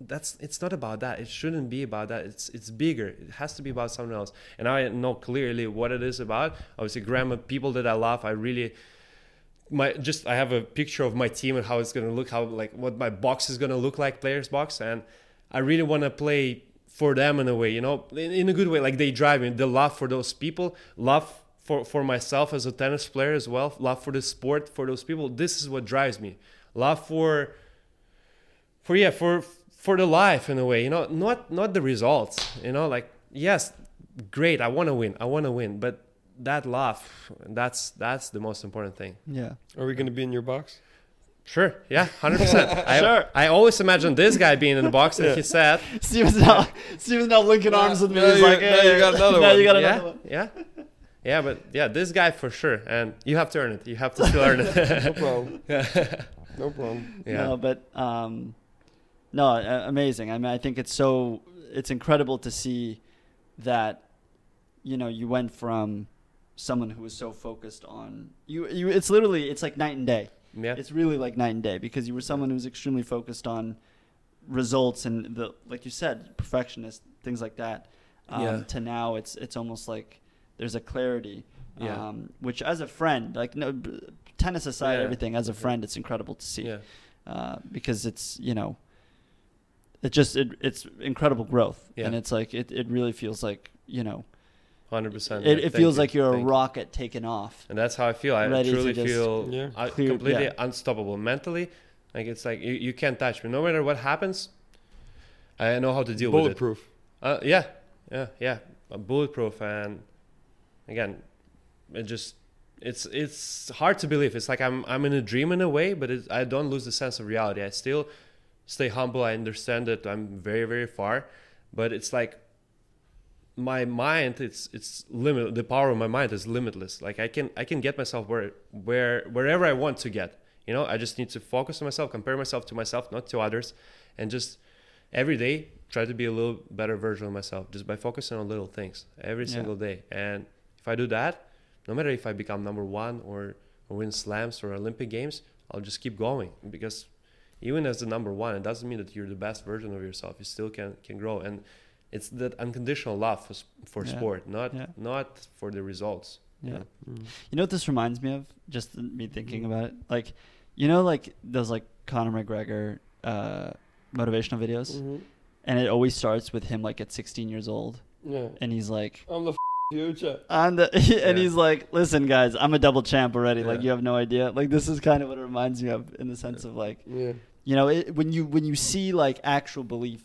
that's it's not about that. It shouldn't be about that. It's it's bigger. It has to be about something else. And I know clearly what it is about. Obviously, grandma, people that I love, I really my just I have a picture of my team and how it's gonna look, how like what my box is gonna look like, players box, and I really want to play for them in a way, you know, in, in a good way. Like they drive me, the love for those people, love for for myself as a tennis player as well, love for the sport, for those people. This is what drives me. Love for for yeah for for the life in a way, you know, not not the results, you know, like yes, great, I want to win, I want to win, but that love, that's that's the most important thing. yeah. Are we going to be in your box? Sure. Yeah. Hundred percent. Sure. I always imagined this guy being in the box, and he said, Steven's now Steven's now linking arms with me. now He's you like, got- now you got another now one." you got "Yeah, another one. yeah, yeah." But yeah, this guy for sure, and you have to earn it. You have to still earn it. No it. problem. no problem. yeah. No, but um, no, uh, amazing. I mean, I think it's so it's incredible to see that you know you went from someone who was so focused on you. You, it's literally it's like night and day. Yeah. It's really like night and day because you were someone who was extremely focused on results and the like you said, perfectionist things like that. Um, Yeah. To now, it's it's almost like there's a clarity. Yeah. Um, which as a friend, like no, tennis aside, Yeah. everything as a friend, it's incredible to see Yeah. uh, because it's you know it just it, it's incredible growth Yeah. and it's like it, it really feels like you know Hundred percent. it, it feels like you're a rocket taking off and that's how I feel. I ready truly just feel Yeah. clear- completely yeah. unstoppable mentally. Like it's like you, you can't touch me. No matter what happens, I know how to deal with it. Bulletproof. Uh, yeah, yeah, yeah. Uh, bulletproof, and again, it just it's it's hard to believe. It's like I'm I'm in a dream in a way, but it, I don't lose the sense of reality. I still stay humble. I understand that I'm very very far, but it's like my mind it's it's limit the power of my mind is limitless. Like i can i can get myself where where wherever i want to get. You know i just need to focus on myself compare myself to myself not to others and just every day try to be a little better version of myself just by focusing on little things every Yeah. single day. And if i do that no matter if i become number one or, or win slams or olympic games i'll just keep going because even as the number one it doesn't mean that you're the best version of yourself. You still can can grow. And it's that unconditional love for, for Yeah. sport not Yeah. not for the results Yeah. Yeah. You know what this reminds me of? Just me thinking about it. Like, you know, like those like Conor McGregor uh, motivational videos, Mm-hmm. and it always starts with him like at 16 years old, Yeah. and he's like, I'm the f- future. I'm the, and Yeah. he's like, listen, guys, I'm a double champ already. Like, you have no idea. Like, this is kind of what it reminds me of in the sense of like, Yeah. you know, it, when you when you see like actual belief,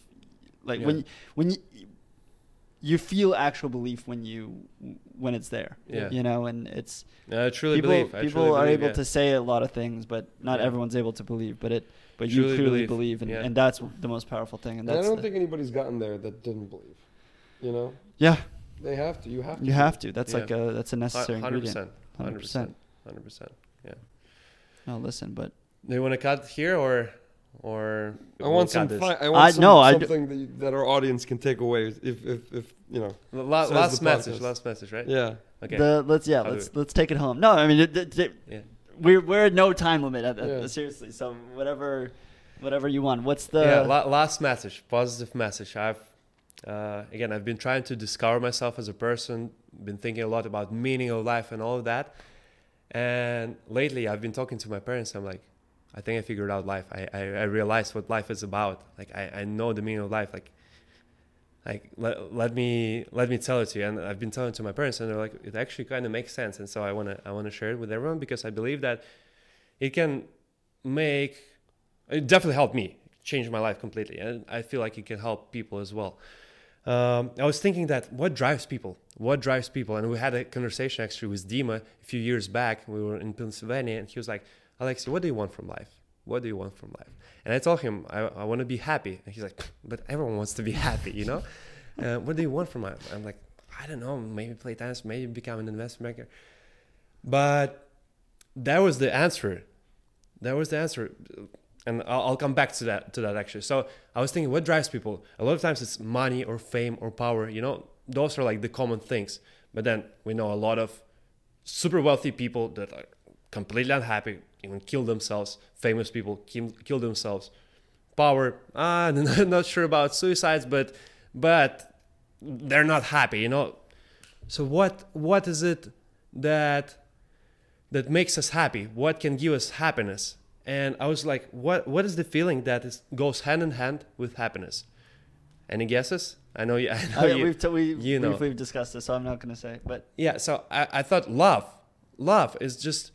like when Yeah. when you you feel actual belief when you when it's there. Yeah. You know, and it's Yeah, i truly people believe I people truly are believe, able yeah. to say a lot of things, but not Yeah. everyone's able to believe. But it but you Truly clearly believe, believe, and, yeah. and that's the most powerful thing. And And I don't the- think anybody's gotten there that didn't believe. You know, yeah, they have to. You have to. you have to. That's Yeah. like a that's a necessary hundred ingredient. percent, hundred percent, hundred percent. Yeah. No, listen, but Do you want to cut here or or I want cut some. this? Fi- I I- want some, no, something that, that our audience can take away. If if if you know. L- la- last message. Last message, right? Yeah. Okay. the let's yeah How let's let's take it home. No, I mean it, it, it- yeah. we're we're at no time limit. At, at- Yeah. Seriously, so whatever whatever you want. What's the yeah. La- last message. Positive message. I've uh, again. I've been trying to discover myself as a person. Been thinking a lot about meaning of life and all of that. And lately, I've been talking to my parents. I'm like, I think I figured out life. I I, I realized what life is about. Like I, I know the meaning of life. Like like let, let me let me tell it to you and i've been telling it to my parents and they're like it actually kind of makes sense and so i want to i want to share it with everyone because i believe that it can make it definitely helped me change my life completely and i feel like it can help people as well um, i was thinking that what drives people what drives people and we had a conversation actually with dima a few years back we were in pennsylvania and he was like alexei what do you want from life? What do you want from life? And i told him i, I want to be happy. And he's like but everyone wants to be happy you know? Uh, what do you want from life? I'm like i don't know maybe play tennis maybe become an investment banker. But that was the answer. That was the answer. And I'll, I'll come back to that to that actually. So i was thinking what drives people? A lot of times it's money or fame or power you know? Those are like the common things. But then we know a lot of super wealthy people that are completely unhappy even kill themselves famous people kill, themselves. Power ah, i'm not sure about suicides but but they're not happy you know? So what what is it that that makes us happy? What can give us happiness? And i was like what what is the feeling that is, goes hand in hand with happiness? Any guesses? I know you i know I, you, we've t- we, you know. we've, we've discussed this, so I'm not going to say. But yeah so I, I thought love love is just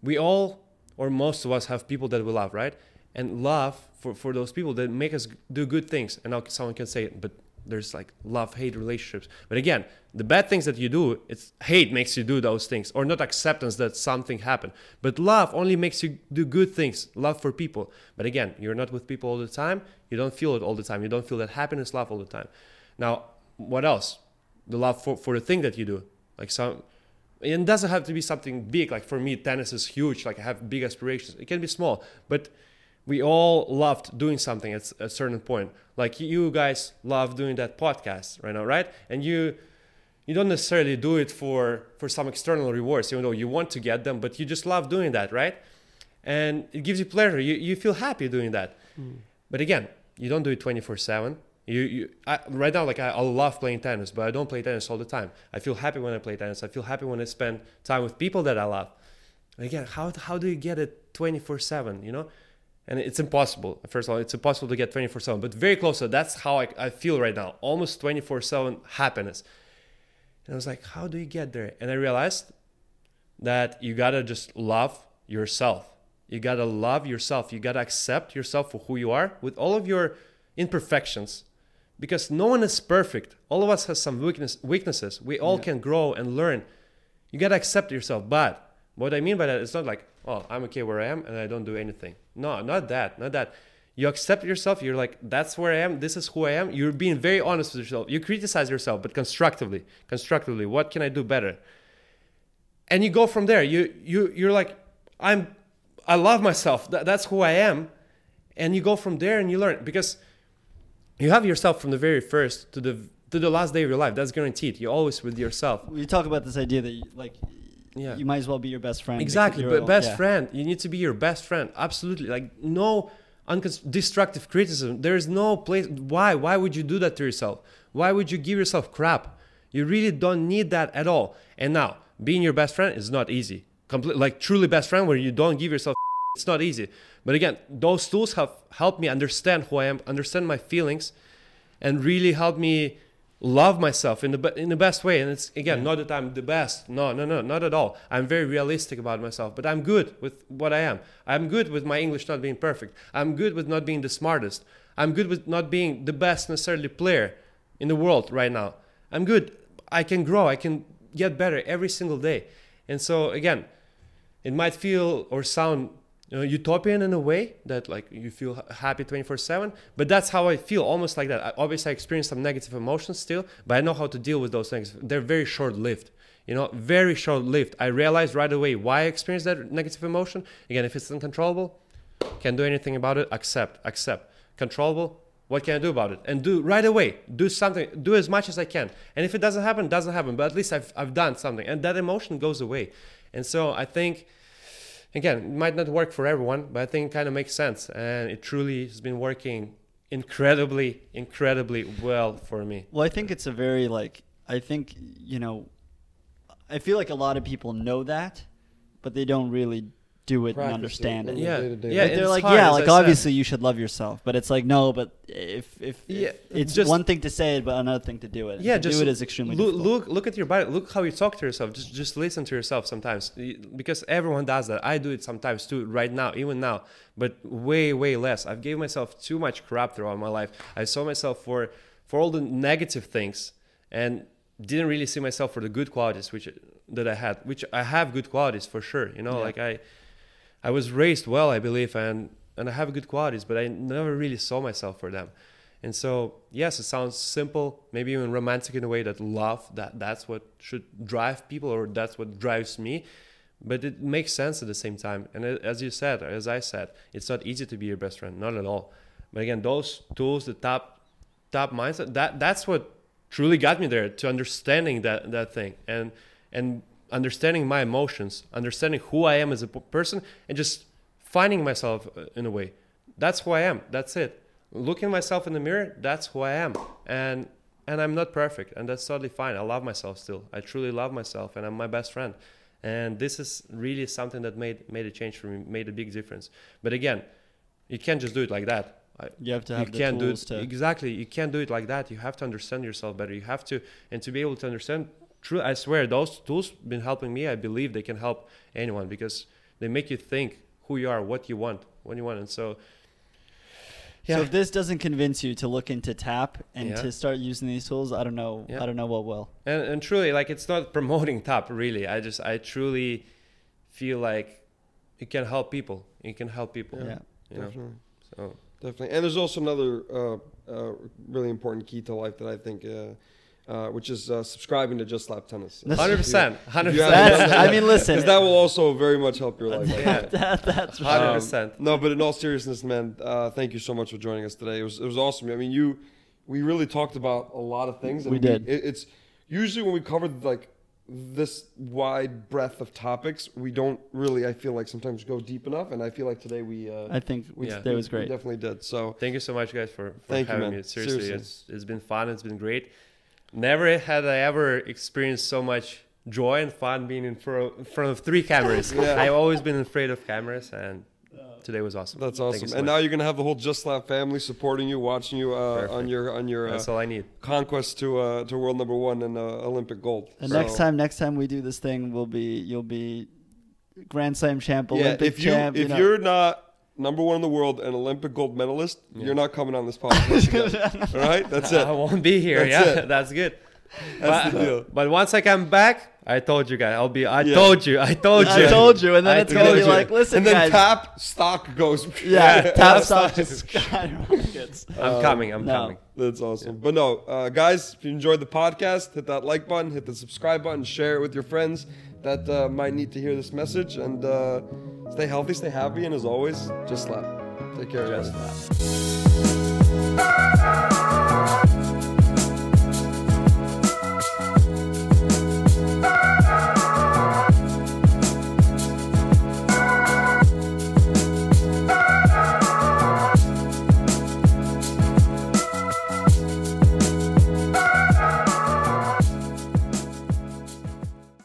we all or most of us have people that we love right? And love for, for those people that make us do good things. And now someone can say but there's like love hate relationships. But again the bad things that you do it's hate makes you do those things or not acceptance that something happened. But love only makes you do good things love for people. But again you're not with people all the time. You don't feel it all the time. You don't feel that happiness love all the time. Now what else? The love for, for the thing that you do. Like some it doesn't have to be something big. Like for me tennis is huge. Like i have big aspirations. It can be small but we all loved doing something at a certain point. Like you guys love doing that podcast right now right? And you you don't necessarily do it for for some external rewards even though you want to get them but you just love doing that right? And it gives you pleasure. You, you feel happy doing that. Hmm. But again you don't do it 24 7 you, you I, right now like I, I love playing tennis but i don't play tennis all the time. I feel happy when i play tennis. I feel happy when i spend time with people that i love. Again how, how do you get it 24 7 you know? And it's impossible. First of all it's impossible to get 24 7 but very close. To that's how I, I feel right now almost 24 7 happiness. And i was like how do you get there? And i realized that you gotta just love yourself. You gotta love yourself. You gotta accept yourself for who you are with all of your imperfections because no one is perfect all of us has some weakness weaknesses we all Yeah. can grow and learn you gotta accept yourself but what i mean by that it's not like oh i'm okay where i am and i don't do anything no not that not that you accept yourself. You're like, that's where I am. This is who I am. You're being very honest with yourself. You criticize yourself, but constructively. Constructively. What can I do better? And you go from there. You you you're like, I'm. I love myself. That, that's who I am. And you go from there and you learn because you have yourself from the very first to the to the last day of your life. That's guaranteed. You're always with yourself. We talk about this idea that you, like Yeah. you might as well be your best friend. Exactly, but best yeah. friend. You need to be your best friend. Absolutely. Like no destructive criticism. There is no place. Why? Why would you do that to yourself? Why would you give yourself crap? You really don't need that at all. And now, being your best friend is not easy. Complete, like truly best friend, where you don't give yourself. It's not easy. But again, those tools have helped me understand who I am, understand my feelings, and really help me love myself in the in the best way. And it's again not that I'm the best. No, no, no, not at all. I'm very realistic about myself, but I'm good with what I am. I'm good with my English not being perfect. I'm good with not being the smartest. I'm good with not being the best necessarily player in the world right now. I'm good. I can grow. I can get better every single day. And so again, it might feel or sound utopian in a way that like you feel happy 24/7 but that's how I feel almost like that. I, obviously I experience some negative emotions still but I know how to deal with those things. They're very short lived you know very short lived I realized right away why I experienced that negative emotion. Again if it's uncontrollable can't do anything about it accept accept. Controllable what can I do about it? And do right away do something do as much as I can. And if it doesn't happen doesn't happen but at least I've, I've done something. And that emotion goes away. And so I think again, it might not work for everyone, but I think it kind of makes sense. And it truly has been working incredibly, incredibly well for me. Well, I think it's a very like I think you know, I feel like a lot of people know that, but they don't really do it Practice and it understand on it. the Yeah. day-to-day Yeah, Like, they're like, hard, yeah, like I said. obviously you should love yourself, but it's like no, but if if, Yeah, if it's just- one thing to say it, but another thing to do it. Yeah, to just do it is extremely look, difficult. look look at your body. Look how you talk to yourself. Just just listen to yourself sometimes, because everyone does that. I do it sometimes too, right now, even now, but way way less. I've gave myself too much crap throughout my life. I saw myself for for all the negative things, and didn't really see myself for the good qualities which that I had. Which I have good qualities for sure. You know, Yeah. like I I was raised well, I believe, and and I have good qualities, but I never really saw myself for them. And so, yes, it sounds simple, maybe even romantic in a way that love that that's what should drive people, or that's what drives me. But it makes sense at the same time. And as you said, as I said, it's not easy to be your best friend, not at all. But again, those tools, the top top mindset, that that's what truly got me there to understanding that that thing and and understanding my emotions, understanding who I am as a person, and just finding myself uh, in a way. That's who I am. That's it. Looking myself in the mirror, that's who I am. And and I'm not perfect, and that's totally fine. I love myself still. I truly love myself, and I'm my best friend. And this is really something that made made a change for me, made a big difference. But again, you can't just do it like that. You have to have the can't do it to. exactly you can't do it like that you have to understand yourself better you have to and to be able to understand true i swear those tools been helping me i believe they can help anyone because they make you think who you are what you want what you want and so yeah. So if this doesn't convince you to look into Tap and Yeah. to start using these tools, I don't know. Yeah. I don't know what will. and, and truly like it's not promoting tap. really i just i truly feel like it can help people it can help people Yeah. you know Definitely. so Definitely. And there's also another uh, uh, really important key to life that I think, uh, uh, which is uh, subscribing to Just Slap Tennis. 100% If you haven't 100% That's, I yet, mean, listen. 'cause that will also very much help your life. Yeah. that, that's for Hundred sure. percent. No, but in all seriousness, man, uh, thank you so much for joining us today. It was it was awesome. I mean, you, we really talked about a lot of things. and We did. It, it's usually when we cover like this wide breadth of topics, we don't really. I feel like sometimes go deep enough, and I feel like today we. Uh, I think we, Yeah. that was we great. definitely did. So Thank you so much, guys, for, for Thank you, having man. me. Seriously, Seriously. it's it's been fun. It's been great. Never had I ever experienced so much joy and fun being in front in front of three cameras. Yeah. I've always been afraid of cameras, and today was awesome. that's awesome. so and much. now you're gonna have the whole Just Slap family supporting you, watching you uh, on your on your uh, That's all I need. conquest to uh, to world number one and uh, Olympic gold. And So- next time, next time we do this thing, we'll be you'll be Grand Slam champ, Olympic yeah, if you champ. if know. you're not number one in the world and Olympic gold medalist, Yeah. you're not coming on this podcast. again. all right, that's it. I won't be here. That's yeah, it. that's good. but, the deal. but once I come back, I told you guys. I'll be. I Yeah. told you. I told you. I told you, and then I it's gonna be you. like, listen, and then guys. tap stock goes. yeah, Yeah, tap tap stock stock. just skyrockets. I'm coming. I'm no. coming. That's awesome. But no, uh, guys, if you enjoyed the podcast, hit that like button, hit the subscribe button, share it with your friends that uh, might need to hear this message. And uh, stay healthy, stay happy, and as always, just slap. Take care, just guys. Slap.